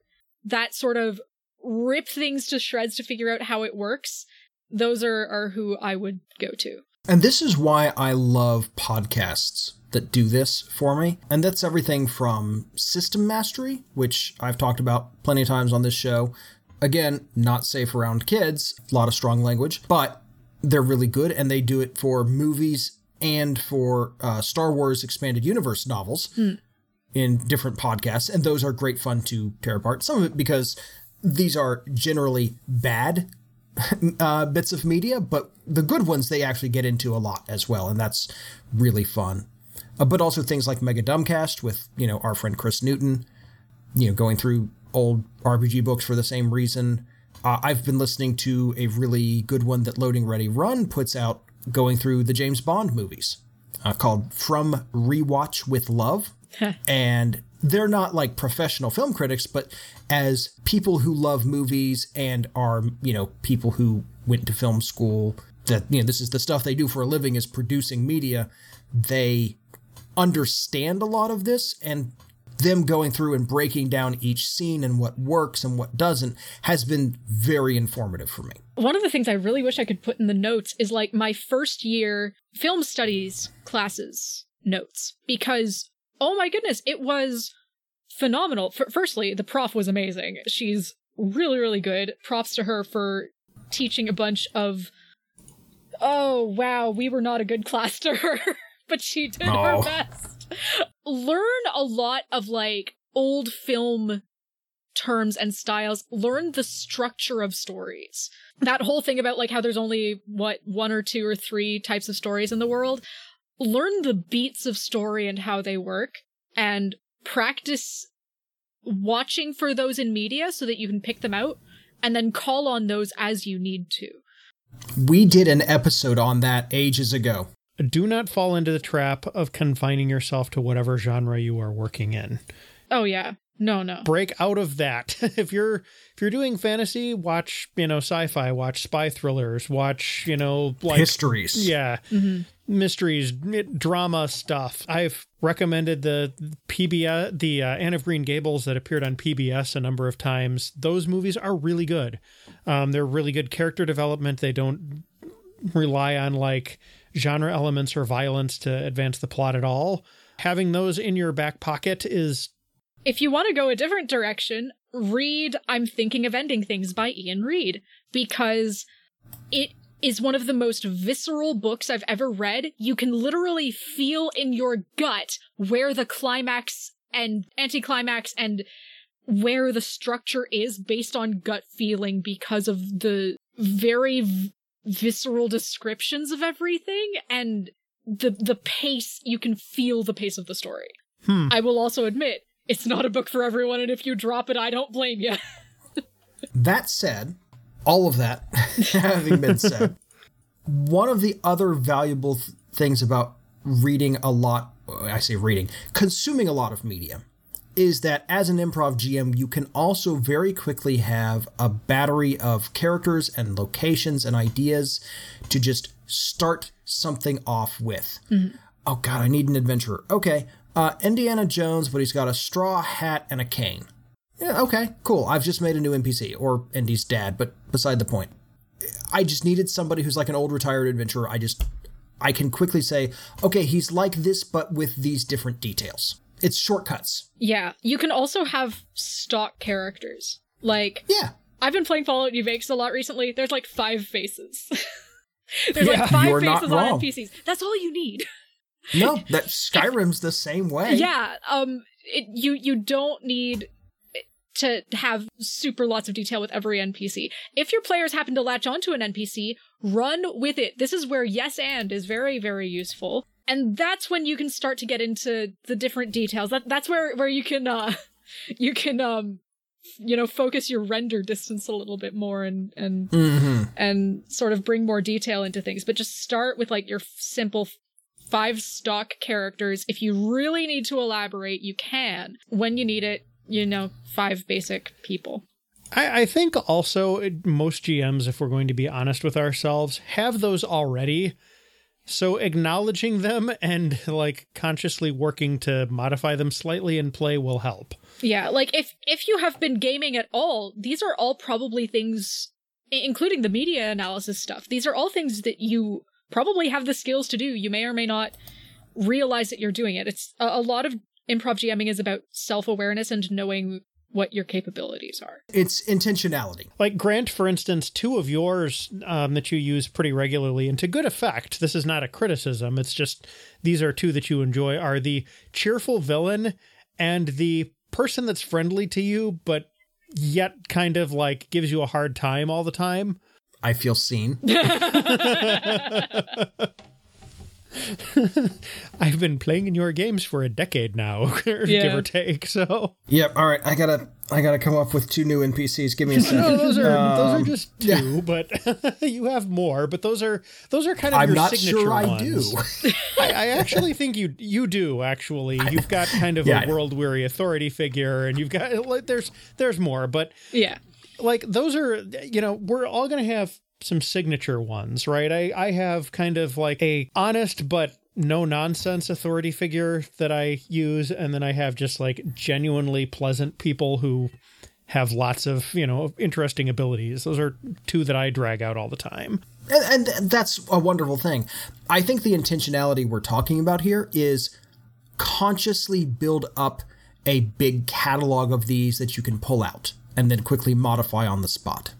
that sort of rip things to shreds to figure out how it works, those are are who I would go to.
And this is why I love podcasts that do this for me. And that's everything from system mastery, which I've talked about plenty of times on this show. Again, not safe around kids, a lot of strong language, but they're really good and they do it for movies and for uh, Star Wars Expanded Universe novels in different podcasts. And those are great fun to tear apart. Some of it because these are generally bad uh, bits of media, but the good ones they actually get into a lot as well, and that's really fun. Uh, but also things like Mega Dumbcast with you know our friend Chris Newton, you know going through old RPG books for the same reason. Uh, I've been listening to a really good one that Loading Ready Run puts out, going through the James Bond movies, uh, called From Rewatch with Love, [LAUGHS] and they're not like professional film critics, but as people who love movies and are, you know, people who went to film school, that, you know, this is the stuff they do for a living is producing media, they understand a lot of this and them going through and breaking down each scene and what works and what doesn't has been very informative for me.
One of the things I really wish I could put in the notes is like my first year film studies classes notes because oh my goodness, it was phenomenal. F- firstly, the prof was amazing. She's really really good. Props to her for teaching a bunch of Oh, wow, we were not a good class to her, [LAUGHS] but she did her
Oh.
best. Learn a lot of like old film terms and styles, learn the structure of stories. That whole thing about like how there's only what one or two or three types of stories in the world, learn the beats of story and how they work and practice watching for those in media so that you can pick them out and then call on those as you need to.
We did an episode on that ages ago.
Do not fall into the trap of confining yourself to whatever genre you are working in.
Oh yeah. No, no.
break out of that. [LAUGHS] if you're if you're doing fantasy, watch you know sci-fi, watch spy thrillers, watch you know like
Histories.
yeah mysteries, drama stuff. I've recommended the PBS, the uh, Anne of Green Gables that appeared on PBS a number of times. Those movies are really good. Um, they're really good character development. They don't rely on like genre elements or violence to advance the plot at all. Having those in your back pocket is
If you want to go a different direction, read I'm Thinking of Ending Things by Iain Reid because it is one of the most visceral books I've ever read. You can literally feel in your gut where the climax and anticlimax and where the structure is based on gut feeling because of the very v- visceral descriptions of everything and the the pace you can feel the pace of the story.
Hmm.
I will also admit it's not a book for everyone and if you drop it I don't blame you. [LAUGHS]
That said, all of that [LAUGHS] having been said, one of the other valuable th- things about reading a lot, I say reading, consuming a lot of media, is that as an improv GM, you can also very quickly have a battery of characters and locations and ideas to just start something off with. Mm-hmm. Oh, God, I need an adventurer. Okay, uh, Indiana Jones, but he's got a straw hat and a cane. Yeah, okay, cool. I've just made a new NPC, or Indy's dad, but beside the point. I just needed somebody who's like an old retired adventurer. I just, I can quickly say, okay, he's like this, but with these different details. It's shortcuts.
yeah, you can also have stock characters. Like
Yeah.
I've been playing Fallout New Vegas a lot recently. There's like five faces. [LAUGHS] There's
Yeah,
like five faces on. NPCs. That's all you need. [LAUGHS]
No, [LAUGHS] that Skyrim's the same way.
Yeah, um it, you you don't need to have super lots of detail with every NPC. If your players happen to latch onto an NPC, run with it. This is where yes and is very very useful. And that's when you can start to get into the different details. That that's where where you can uh [LAUGHS] you can um you know focus your render distance a little bit more and and
Mm-hmm.
and sort of bring more detail into things but just start with like your simple five stock characters if you really need to elaborate you can when you need it you know five basic people
I, I think also most GMs, if we're going to be honest with ourselves, have those already. So acknowledging them and like consciously working to modify them slightly in play will help.
Yeah, like if if you have been gaming at all, these are all probably things including the media analysis stuff. These are all things that you probably have the skills to do. You may or may not realize that you're doing it. It's a, a lot of improv GMing is about self-awareness and knowing what your capabilities are.
It's intentionality.
Like Grant, for instance, two of yours um, that you use pretty regularly and to good effect. This is not a criticism. It's just these are two that you enjoy are the cheerful villain and the person that's friendly to you, but yet kind of like gives you a hard time all the time.
I feel seen. [LAUGHS]
I've been playing in your games for a decade now, [LAUGHS] give or take. So
Yep. All right. I gotta. I gotta come up with two new NPCs. Give me a [LAUGHS] second.
no, those are those
Um,
are just two, but you have more. But those are those are kind of
I'm
your
not
signature
sure I
ones.
do.
I, I actually think you you do. Actually, you've got kind of
Yeah, I
a
know.
world weary authority figure, and you've got like there's there's more, but
Yeah.
Like those are you know we're all gonna have some signature ones, right? I I have kind of like a honest but no nonsense authority figure that I use, and then I have just like genuinely pleasant people who have lots of you know interesting abilities. Those are two that I drag out all the time.
and, and that's a wonderful thing. I think the intentionality we're talking about here is consciously build up a big catalog of these that you can pull out and then quickly modify on the spot.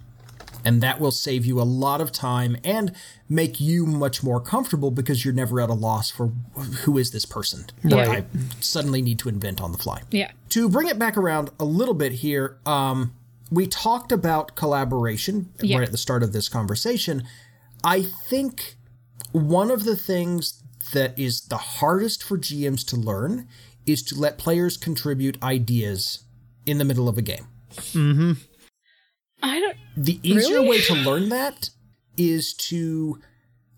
And that will save you a lot of time and make you much more comfortable because you're never at a loss for who is this person that
Right.
I suddenly need to invent on the fly.
Yeah.
To bring it back around a little bit here, um, we talked about collaboration
Yeah.
right at the start of this conversation. I think one of the things that is the hardest for GMs to learn is to let players contribute ideas in the middle of a game. Mm-hmm.
I don't
The easier
Really?
way to learn that is to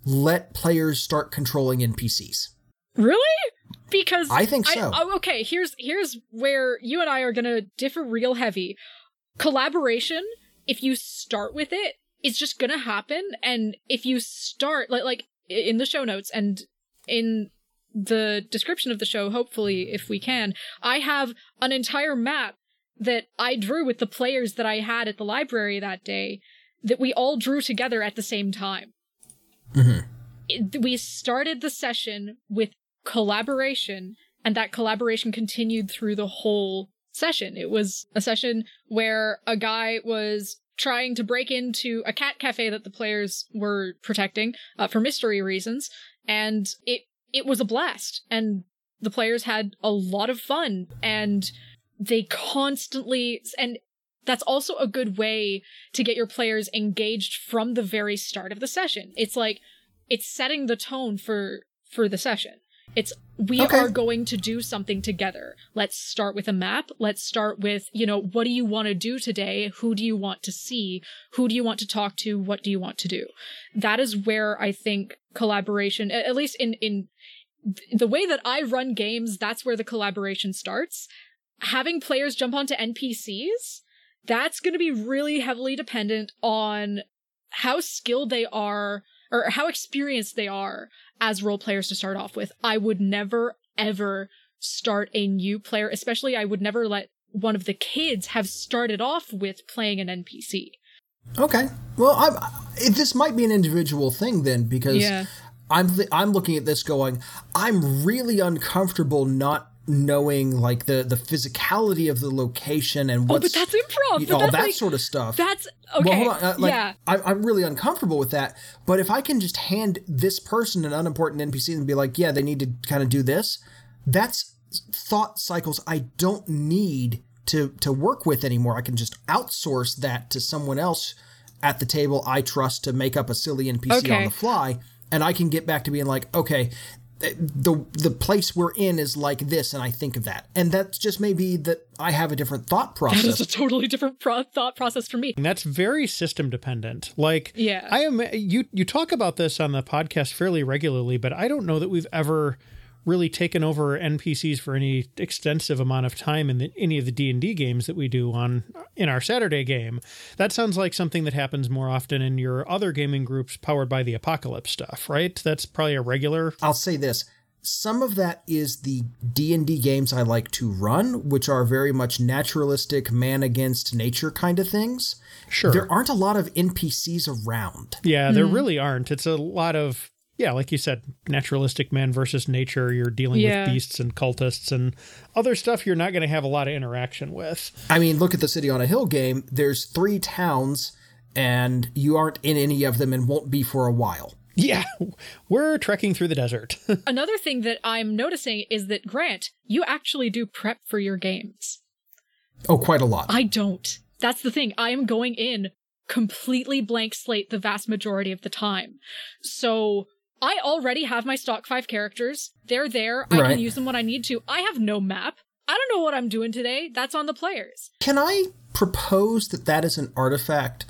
let players start controlling NPCs.
Really? Because
I think so.
oh, okay, here's here's where you and I are gonna differ real heavy. Collaboration, if you start with it, is just gonna happen. And if you start like like in the show notes and in the description of the show, hopefully, if we can, I have an entire map that I drew with the players that I had at the library that day that we all drew together at the same time. It- we started the session with collaboration, and that collaboration continued through the whole session. It was a session where a guy was trying to break into a cat cafe that the players were protecting uh, for mystery reasons, and it it was a blast. And the players had a lot of fun, and they constantly and that's also a good way to get your players engaged from the very start of the session. It's like it's setting the tone for for the session. It's we
Okay.
are going to do something together. Let's start with a map. Let's start with, you know, what do you want to do today? Who do you want to see? Who do you want to talk to? What do you want to do? That is where I think collaboration, at least in in the way that I run games, that's where the collaboration starts. Having players jump onto NPCs, that's going to be really heavily dependent on how skilled they are or how experienced they are as role players to start off with. I would never ever start a new player, especially I would never let one of the kids have started off with playing an NPC.
Okay. Well, I'm, this might be an individual thing then because
Yeah.
I'm th- I'm looking at this going, I'm really uncomfortable not knowing like the the physicality of the location and
Oh,
what's
but that's improv.
you
but
know, all
that's
that
like,
sort of stuff.
That's okay.
Well, hold on. uh, like,
yeah.
I, I'm really uncomfortable with that. But if I can just hand this person an unimportant NPC and be like, yeah, they need to kind of do this, that's thought cycles I don't need to to work with anymore. I can just outsource that to someone else at the table I trust to make up a silly NPC on the fly, and I can get back to being like, okay. The the place we're in is like this and I think of that. And that's just maybe that I have a different thought process.
That is
process.
a totally different pro- thought process for me.
And that's very system dependent. Like,
Yeah.
I am. You you talk about this on the podcast fairly regularly, but I don't know that we've ever really taken over NPCs for any extensive amount of time in the, any of the D and D games that we do on in our Saturday game. That sounds like something that happens more often in your other gaming groups powered by the apocalypse stuff, right? That's probably a regular.
I'll say this. Some of that is the D&D games I like to run, which are very much naturalistic man against nature kind of things.
Sure.
There aren't a lot of NPCs around.
Yeah, there hmm. really aren't. It's a lot of yeah, like you said, naturalistic man versus nature. You're dealing
Yeah.
with beasts and cultists and other stuff you're not going to have a lot of interaction with.
I mean, look at the City on a Hill game. There's three towns, and you aren't in any of them and won't be for a while.
Yeah, [LAUGHS] we're trekking through the desert. [LAUGHS]
Another thing that I'm noticing is that Grant, you actually do prep for your games.
Oh, quite a lot.
I don't. That's the thing. I am going in completely blank slate the vast majority of the time. So I already have my stock five characters. They're there. I
Right.
can use them when I need to. I have no map. I don't know what I'm doing today. That's on the players.
Can I propose that that is an artifact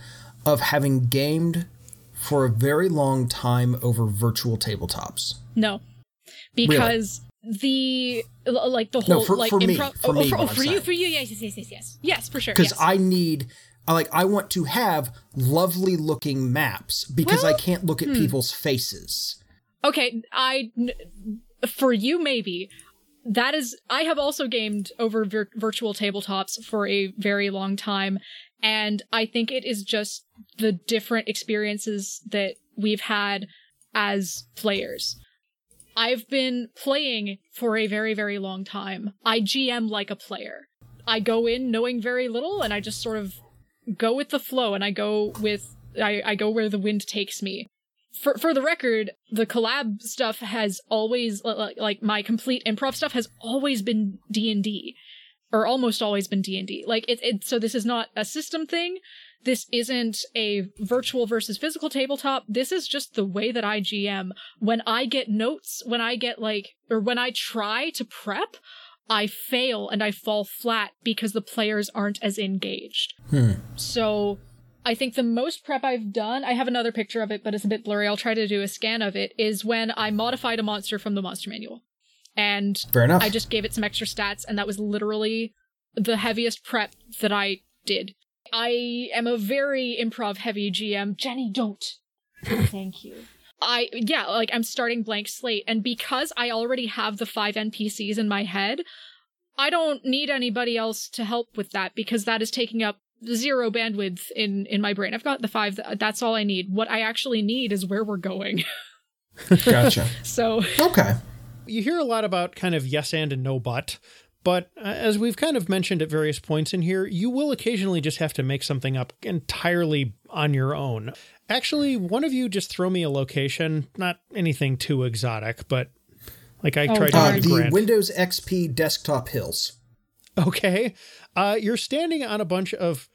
of having gamed for a very long time over virtual tabletops?
No. Because the like the
No,
whole
for-
like
for me. For
oh,
me,
for, oh, for you for you yes yes yes yes yes yes for sure
Because
yes.
I need, I like, I want to have lovely looking maps because I can't look at hmm. people's faces.
Okay, I for you maybe that is I have also gamed over vir- virtual tabletops for a very long time and I think it is just the different experiences that we've had as players. I've been playing for a very very long time. I GM like a player. I go in knowing very little and I just sort of go with the flow and I go with I, I go where the wind takes me for for the record, the collab stuff has always like, my complete improv stuff has always been D and D, or almost always been D and D. Like it, it. So this is not a system thing. This isn't a virtual versus physical tabletop. This is just the way that I GM. When I get notes, when I get like, or when I try to prep, I fail and I fall flat because the players aren't as engaged. Hmm. So I think the most prep I've done, I have another picture of it, but it's a bit blurry. I'll try to do a scan of it, is when I modified a monster from the monster manual. And
Fair enough.
I just gave it some extra stats, and that was literally the heaviest prep that I did. I am a very improv heavy GM. Jenny, don't. [LAUGHS] Thank you. I, yeah, like I'm starting blank slate, and because I already have the five NPCs in my head, I don't need anybody else to help with that because that is taking up zero bandwidth in in my brain. I've got the five. That's all I need. What I actually need is where we're going. [LAUGHS]
gotcha.
so
Okay.
you hear a lot about kind of yes and and no but but uh, as we've kind of mentioned at various points in here you will occasionally just have to make something up entirely on your own actually one of you just throw me a location not anything too exotic but like i
Oh,
tried.
Uh,
to
the
do Grant.
Windows XP desktop hills.
Okay. Uh, you're standing on a bunch of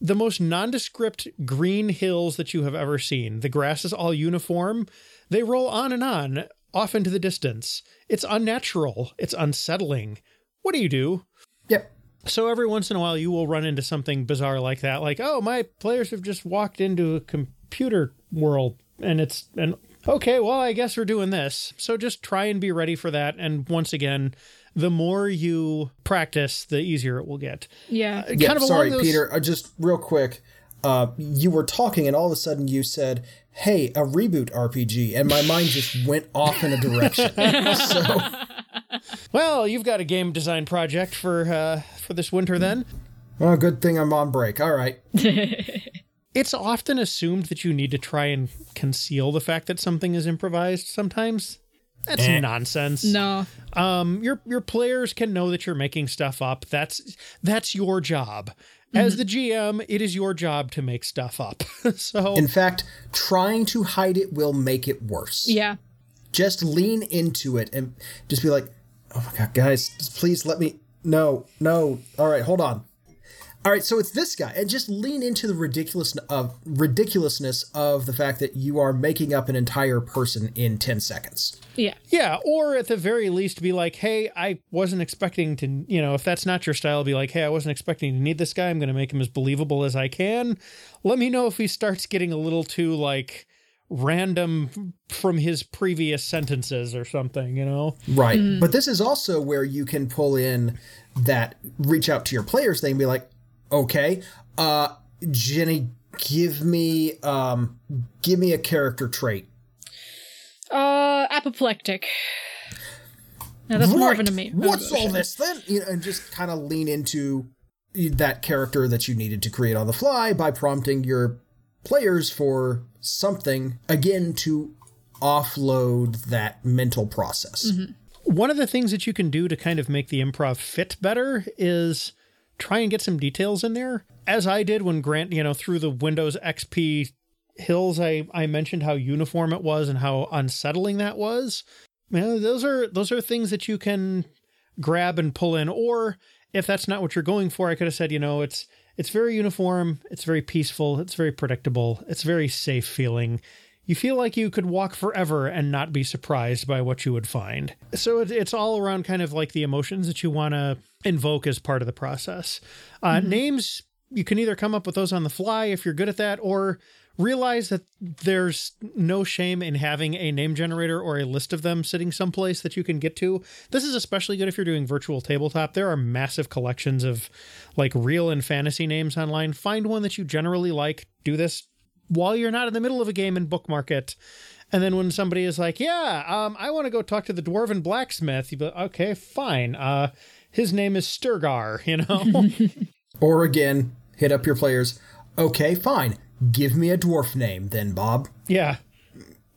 the most nondescript green hills that you have ever seen. The grass is all uniform. They roll on and on, off into the distance. It's unnatural. It's unsettling. What do you do?
Yep.
So every once in a while, you will run into something bizarre like that, like, "Oh, my players have just walked into a computer world, and it's and okay, well, I guess we're doing this." So just try and be ready for that. And once again, the more you practice, the easier it will get.
yeah,
Kind
Yeah,
of
sorry,
those-
Peter. Uh, just real quick. Uh, you were talking, and all of a sudden you said, "Hey, a reboot RPG," and my mind just went off in a direction. [LAUGHS] so, [LAUGHS]
Well, you've got a game design project for uh, for this winter, then.
well, good thing I'm on break. All right. [LAUGHS]
It's often assumed that you need to try and conceal the fact that something is improvised. Sometimes that's
Eh.
nonsense.
no,
um your your players can know that you're making stuff up that's that's your job as the gm it is your job to make stuff up [LAUGHS] so
In fact, trying to hide it will make it worse.
yeah,
Just lean into it and just be like, "Oh my god, guys, just please let me. No, no. All right, hold on. All right, so it's this guy, and just lean into the ridiculous of ridiculousness of the fact that you are making up an entire person in ten seconds.
Yeah.
Yeah, or at the very least, be like, "Hey, I wasn't expecting to." You know, if that's not your style, be like, "Hey, I wasn't expecting to need this guy. I'm going to make him as believable as I can." Let me know if he starts getting a little too like random from his previous sentences or something. You know?
Right, but this is also where you can pull in that reach out to your players thing, and be like, "Okay, uh, Jenny, give me um, give me a character trait."
Uh, apoplectic. Now that's more of an
Right. What's [LAUGHS] all this then? You know, and just kind of lean into that character that you needed to create on the fly by prompting your players for something again to offload that mental process. Mm-hmm.
One of the things that you can do to kind of make the improv fit better is try and get some details in there. As I did when Grant, you know, through the Windows XP hills, I, I mentioned how uniform it was and how unsettling that was. You know, those are those are things that you can grab and pull in. Or if that's not what you're going for, I could have said, you know, it's it's very uniform, it's very peaceful, it's very predictable, it's very safe feeling. You feel like you could walk forever and not be surprised by what you would find. So it, it's all around kind of like the emotions that you want to invoke as part of the process. Uh, Names, you can either come up with those on the fly if you're good at that, or realize that there's no shame in having a name generator or a list of them sitting someplace that you can get to. This is especially good if you're doing virtual tabletop. There are massive collections of like real and fantasy names online. Find one that you generally like. Do this while you're not in the middle of a game and bookmark it. And then when somebody is like, "Yeah, um, I want to go talk to the dwarven blacksmith," you be like, "Okay, fine. Uh, his name is Sturgar." You know. [LAUGHS] [LAUGHS]
Or again, hit up your players. Okay, fine. Give me a dwarf name then, Bob.
Yeah.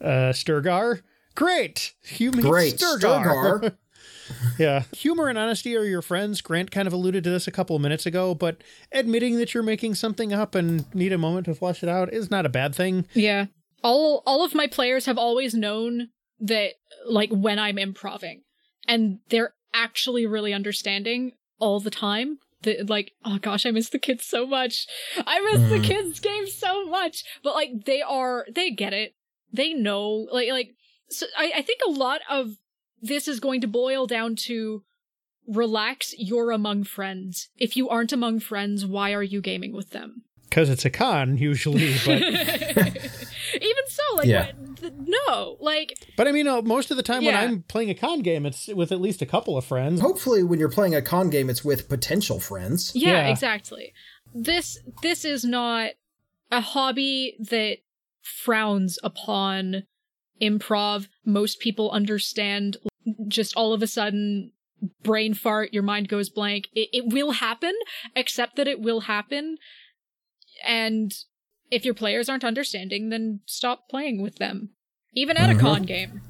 Uh Sturgar. Great. You meet
Great.
Sturgar.
Sturgar. [LAUGHS]
yeah. Humor and honesty are your friends. Grant kind of alluded to this a couple of minutes ago, but admitting that you're making something up and need a moment to flesh it out is not a bad thing.
Yeah. All all of my players have always known that like when I'm improving. And they're actually really understanding all the time. That like, oh gosh, I miss the kids so much. I miss the mm-hmm. kids game so much. But like they are they get it. They know like like so I, I think a lot of this is going to boil down to relax, you're among friends. If you aren't among friends, why are you gaming with them?
Because it's a con usually, but [LAUGHS]
Even like,
Yeah.
what, th- no, like,
but I mean, uh, most of the time
Yeah.
when I'm playing a con game, it's with at least a couple of friends.
Hopefully, when you're playing a con game, it's with potential friends.
yeah,
Yeah.
exactly. This this is not a hobby that frowns upon improv. Most people understand. Just all of a sudden, brain fart, your mind goes blank. It, it will happen. except that it will happen, and if your players aren't understanding, then stop playing with them, even at a con game.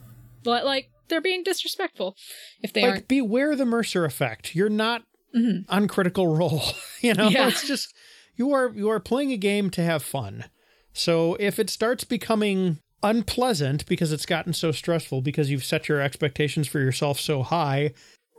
But like they're being disrespectful if they
like
aren't.
beware the Mercer effect. You're not
Mhm.
on critical role. [LAUGHS] you know,
Yeah.
it's just you are you are playing a game to have fun. So if it starts becoming unpleasant because it's gotten so stressful because you've set your expectations for yourself so high,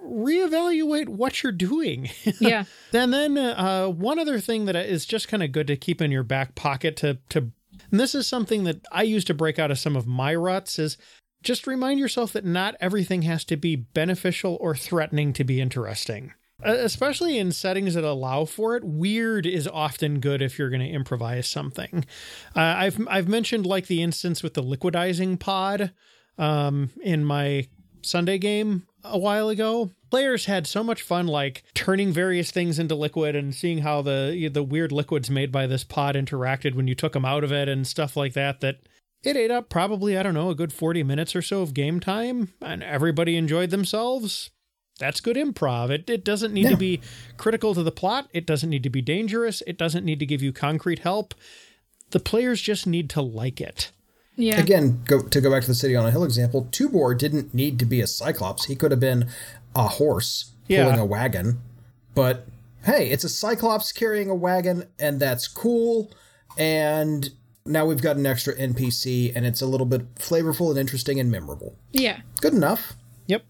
reevaluate what you're doing. [LAUGHS]
Yeah.
And then uh, one other thing that is just kind of good to keep in your back pocket to to, and this is something that I use to break out of some of my ruts is just remind yourself that not everything has to be beneficial or threatening to be interesting. Especially in settings that allow for it, weird is often good if you're going to improvise something. Uh, I've I've mentioned like the instance with the liquidizing pod um, in my Sunday game a while ago. Players had so much fun, like turning various things into liquid and seeing how the the weird liquids made by this pod interacted when you took them out of it and stuff like that. That it ate up probably I don't know a good forty minutes or so of game time, and everybody enjoyed themselves. That's good improv. It it doesn't need
Yeah.
to be critical to the plot. It doesn't need to be dangerous. It doesn't need to give you concrete help. The players just need to like it.
Yeah.
Again, go to go back to the city on a hill example. Tubor didn't need to be a cyclops. He could have been a horse
Yeah.
pulling a wagon. But hey, it's a cyclops carrying a wagon, and that's cool. And now we've got an extra NPC, and it's a little bit flavorful and interesting and memorable.
yeah.
Good enough.
Yep.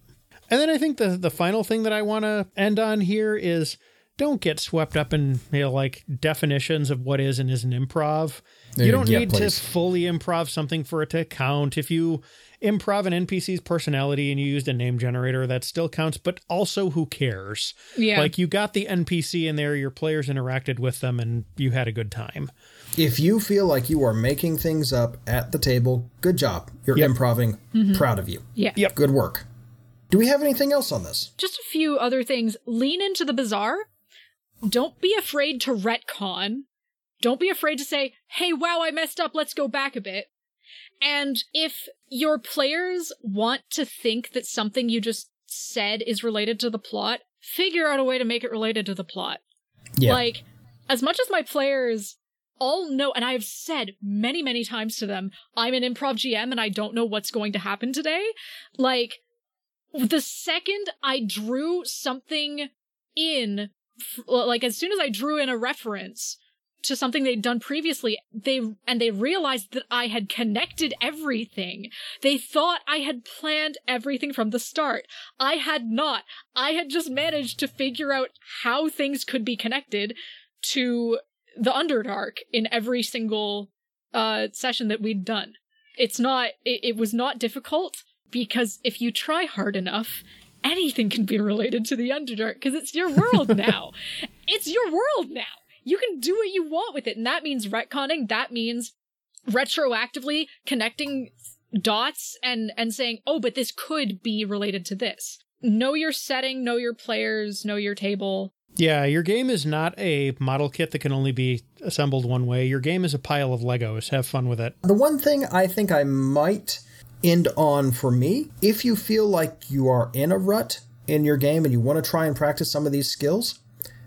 And then I think the the final thing that I want to end on here is don't get swept up in you know, like definitions of what is and isn't improv.
Yeah,
You don't
yeah,
need
please.
to fully improv something for it to count. If you improv an NPC's personality and you used a name generator, that still counts, but also who cares?
Yeah.
Like you got the NPC in there, your players interacted with them, and you had a good time.
If you feel like you are making things up at the table, good job. You're
Yep.
improving. Mm-hmm. Proud of you.
yeah.
Yep.
Good work. Do we have anything else on this?
Just a few other things. Lean into the bizarre. Don't be afraid to retcon. Don't be afraid to say, hey, wow, I messed up. Let's go back a bit. And if your players want to think that something you just said is related to the plot, figure out a way to make it related to the plot.
Yeah.
Like, as much as my players all know, and I have said many, many times to them, I'm an improv GM and I don't know what's going to happen today. Like, the second I drew something in, like, as soon as I drew in a reference to something they'd done previously, they, and they realized that I had connected everything. They thought I had planned everything from the start. I had not. I had just managed to figure out how things could be connected to the Underdark in every single uh session that we'd done. It's not it, it was not difficult because if you try hard enough, anything can be related to the Underdark because it's your world [LAUGHS] now. it's your world now. You can do what you want with it, and that means retconning. That means retroactively connecting dots and and saying, "Oh, but this could be related to this." Know your setting, know your players, know your table.
Yeah, your game is not a model kit that can only be assembled one way. Your game is a pile of Legos. Have fun with it.
The one thing I think I might end on for me, if you feel like you are in a rut in your game and you want to try and practice some of these skills,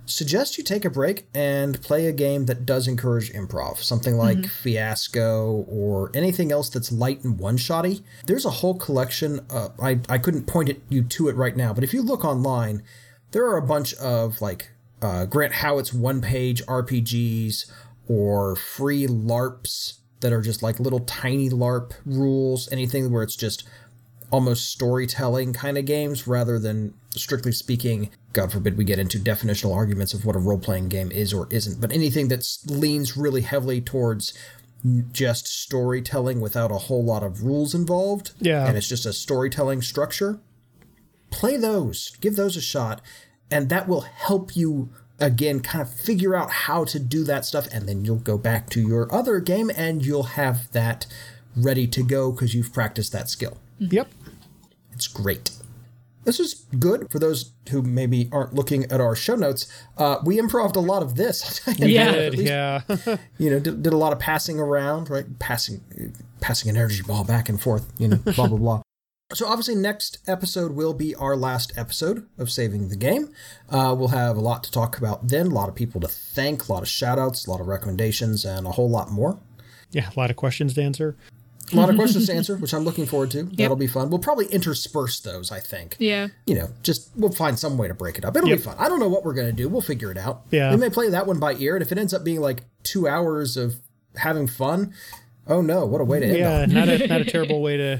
suggest you take a break and play a game that does encourage improv, something like Fiasco or anything else that's light and one-shotty. There's a whole collection. Uh, I I couldn't point it you to it right now, but if you look online, there are a bunch of like uh, Grant Howitt's one-page RPGs or free LARPs that are just like little tiny LARP rules, anything where it's just almost storytelling kind of games rather than strictly speaking god forbid we get into definitional arguments of what a role-playing game is or isn't but anything that leans really heavily towards just storytelling without a whole lot of rules involved
Yeah.
and it's just a storytelling structure play those give those a shot and that will help you again kind of figure out how to do that stuff and then you'll go back to your other game and you'll have that ready to go because you've practiced that skill
Yep.
it's great. This is good for those who maybe aren't looking at our show notes. Uh, we improved a lot of this. [LAUGHS]
Yeah.
Least,
yeah. [LAUGHS]
You know, did, did a lot of passing around, right? Passing, passing an energy ball back and forth. You know, blah blah blah. [LAUGHS] So obviously, next episode will be our last episode of Saving the Game. Uh, we'll have a lot to talk about then. A lot of people to thank, a lot of shout outs, a lot of recommendations, and a whole lot more.
yeah, a lot of questions to answer.
A lot of [LAUGHS] questions to answer, which I'm looking forward to. That'll be fun. We'll probably intersperse those, I think.
Yeah.
you know, just we'll find some way to break it up. It'll
Yep.
be fun. I don't know what we're gonna do. We'll figure it out.
Yeah.
we may play that one by ear, and if it ends up being like two hours of having fun, oh no, what a way to end
Yeah, not a not a [LAUGHS] terrible way to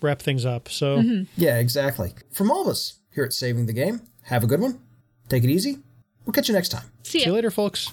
wrap things up. So mm-hmm.
Yeah, exactly. From all of us here at Saving the Game, have a good one. Take it easy. We'll catch you next time.
See
see you later, folks.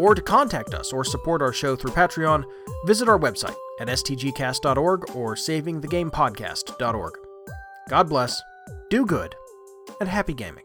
or to contact us or support our show through Patreon, visit our website at stgcast.org or savingthegamepodcast.org. God bless, do good, and happy gaming.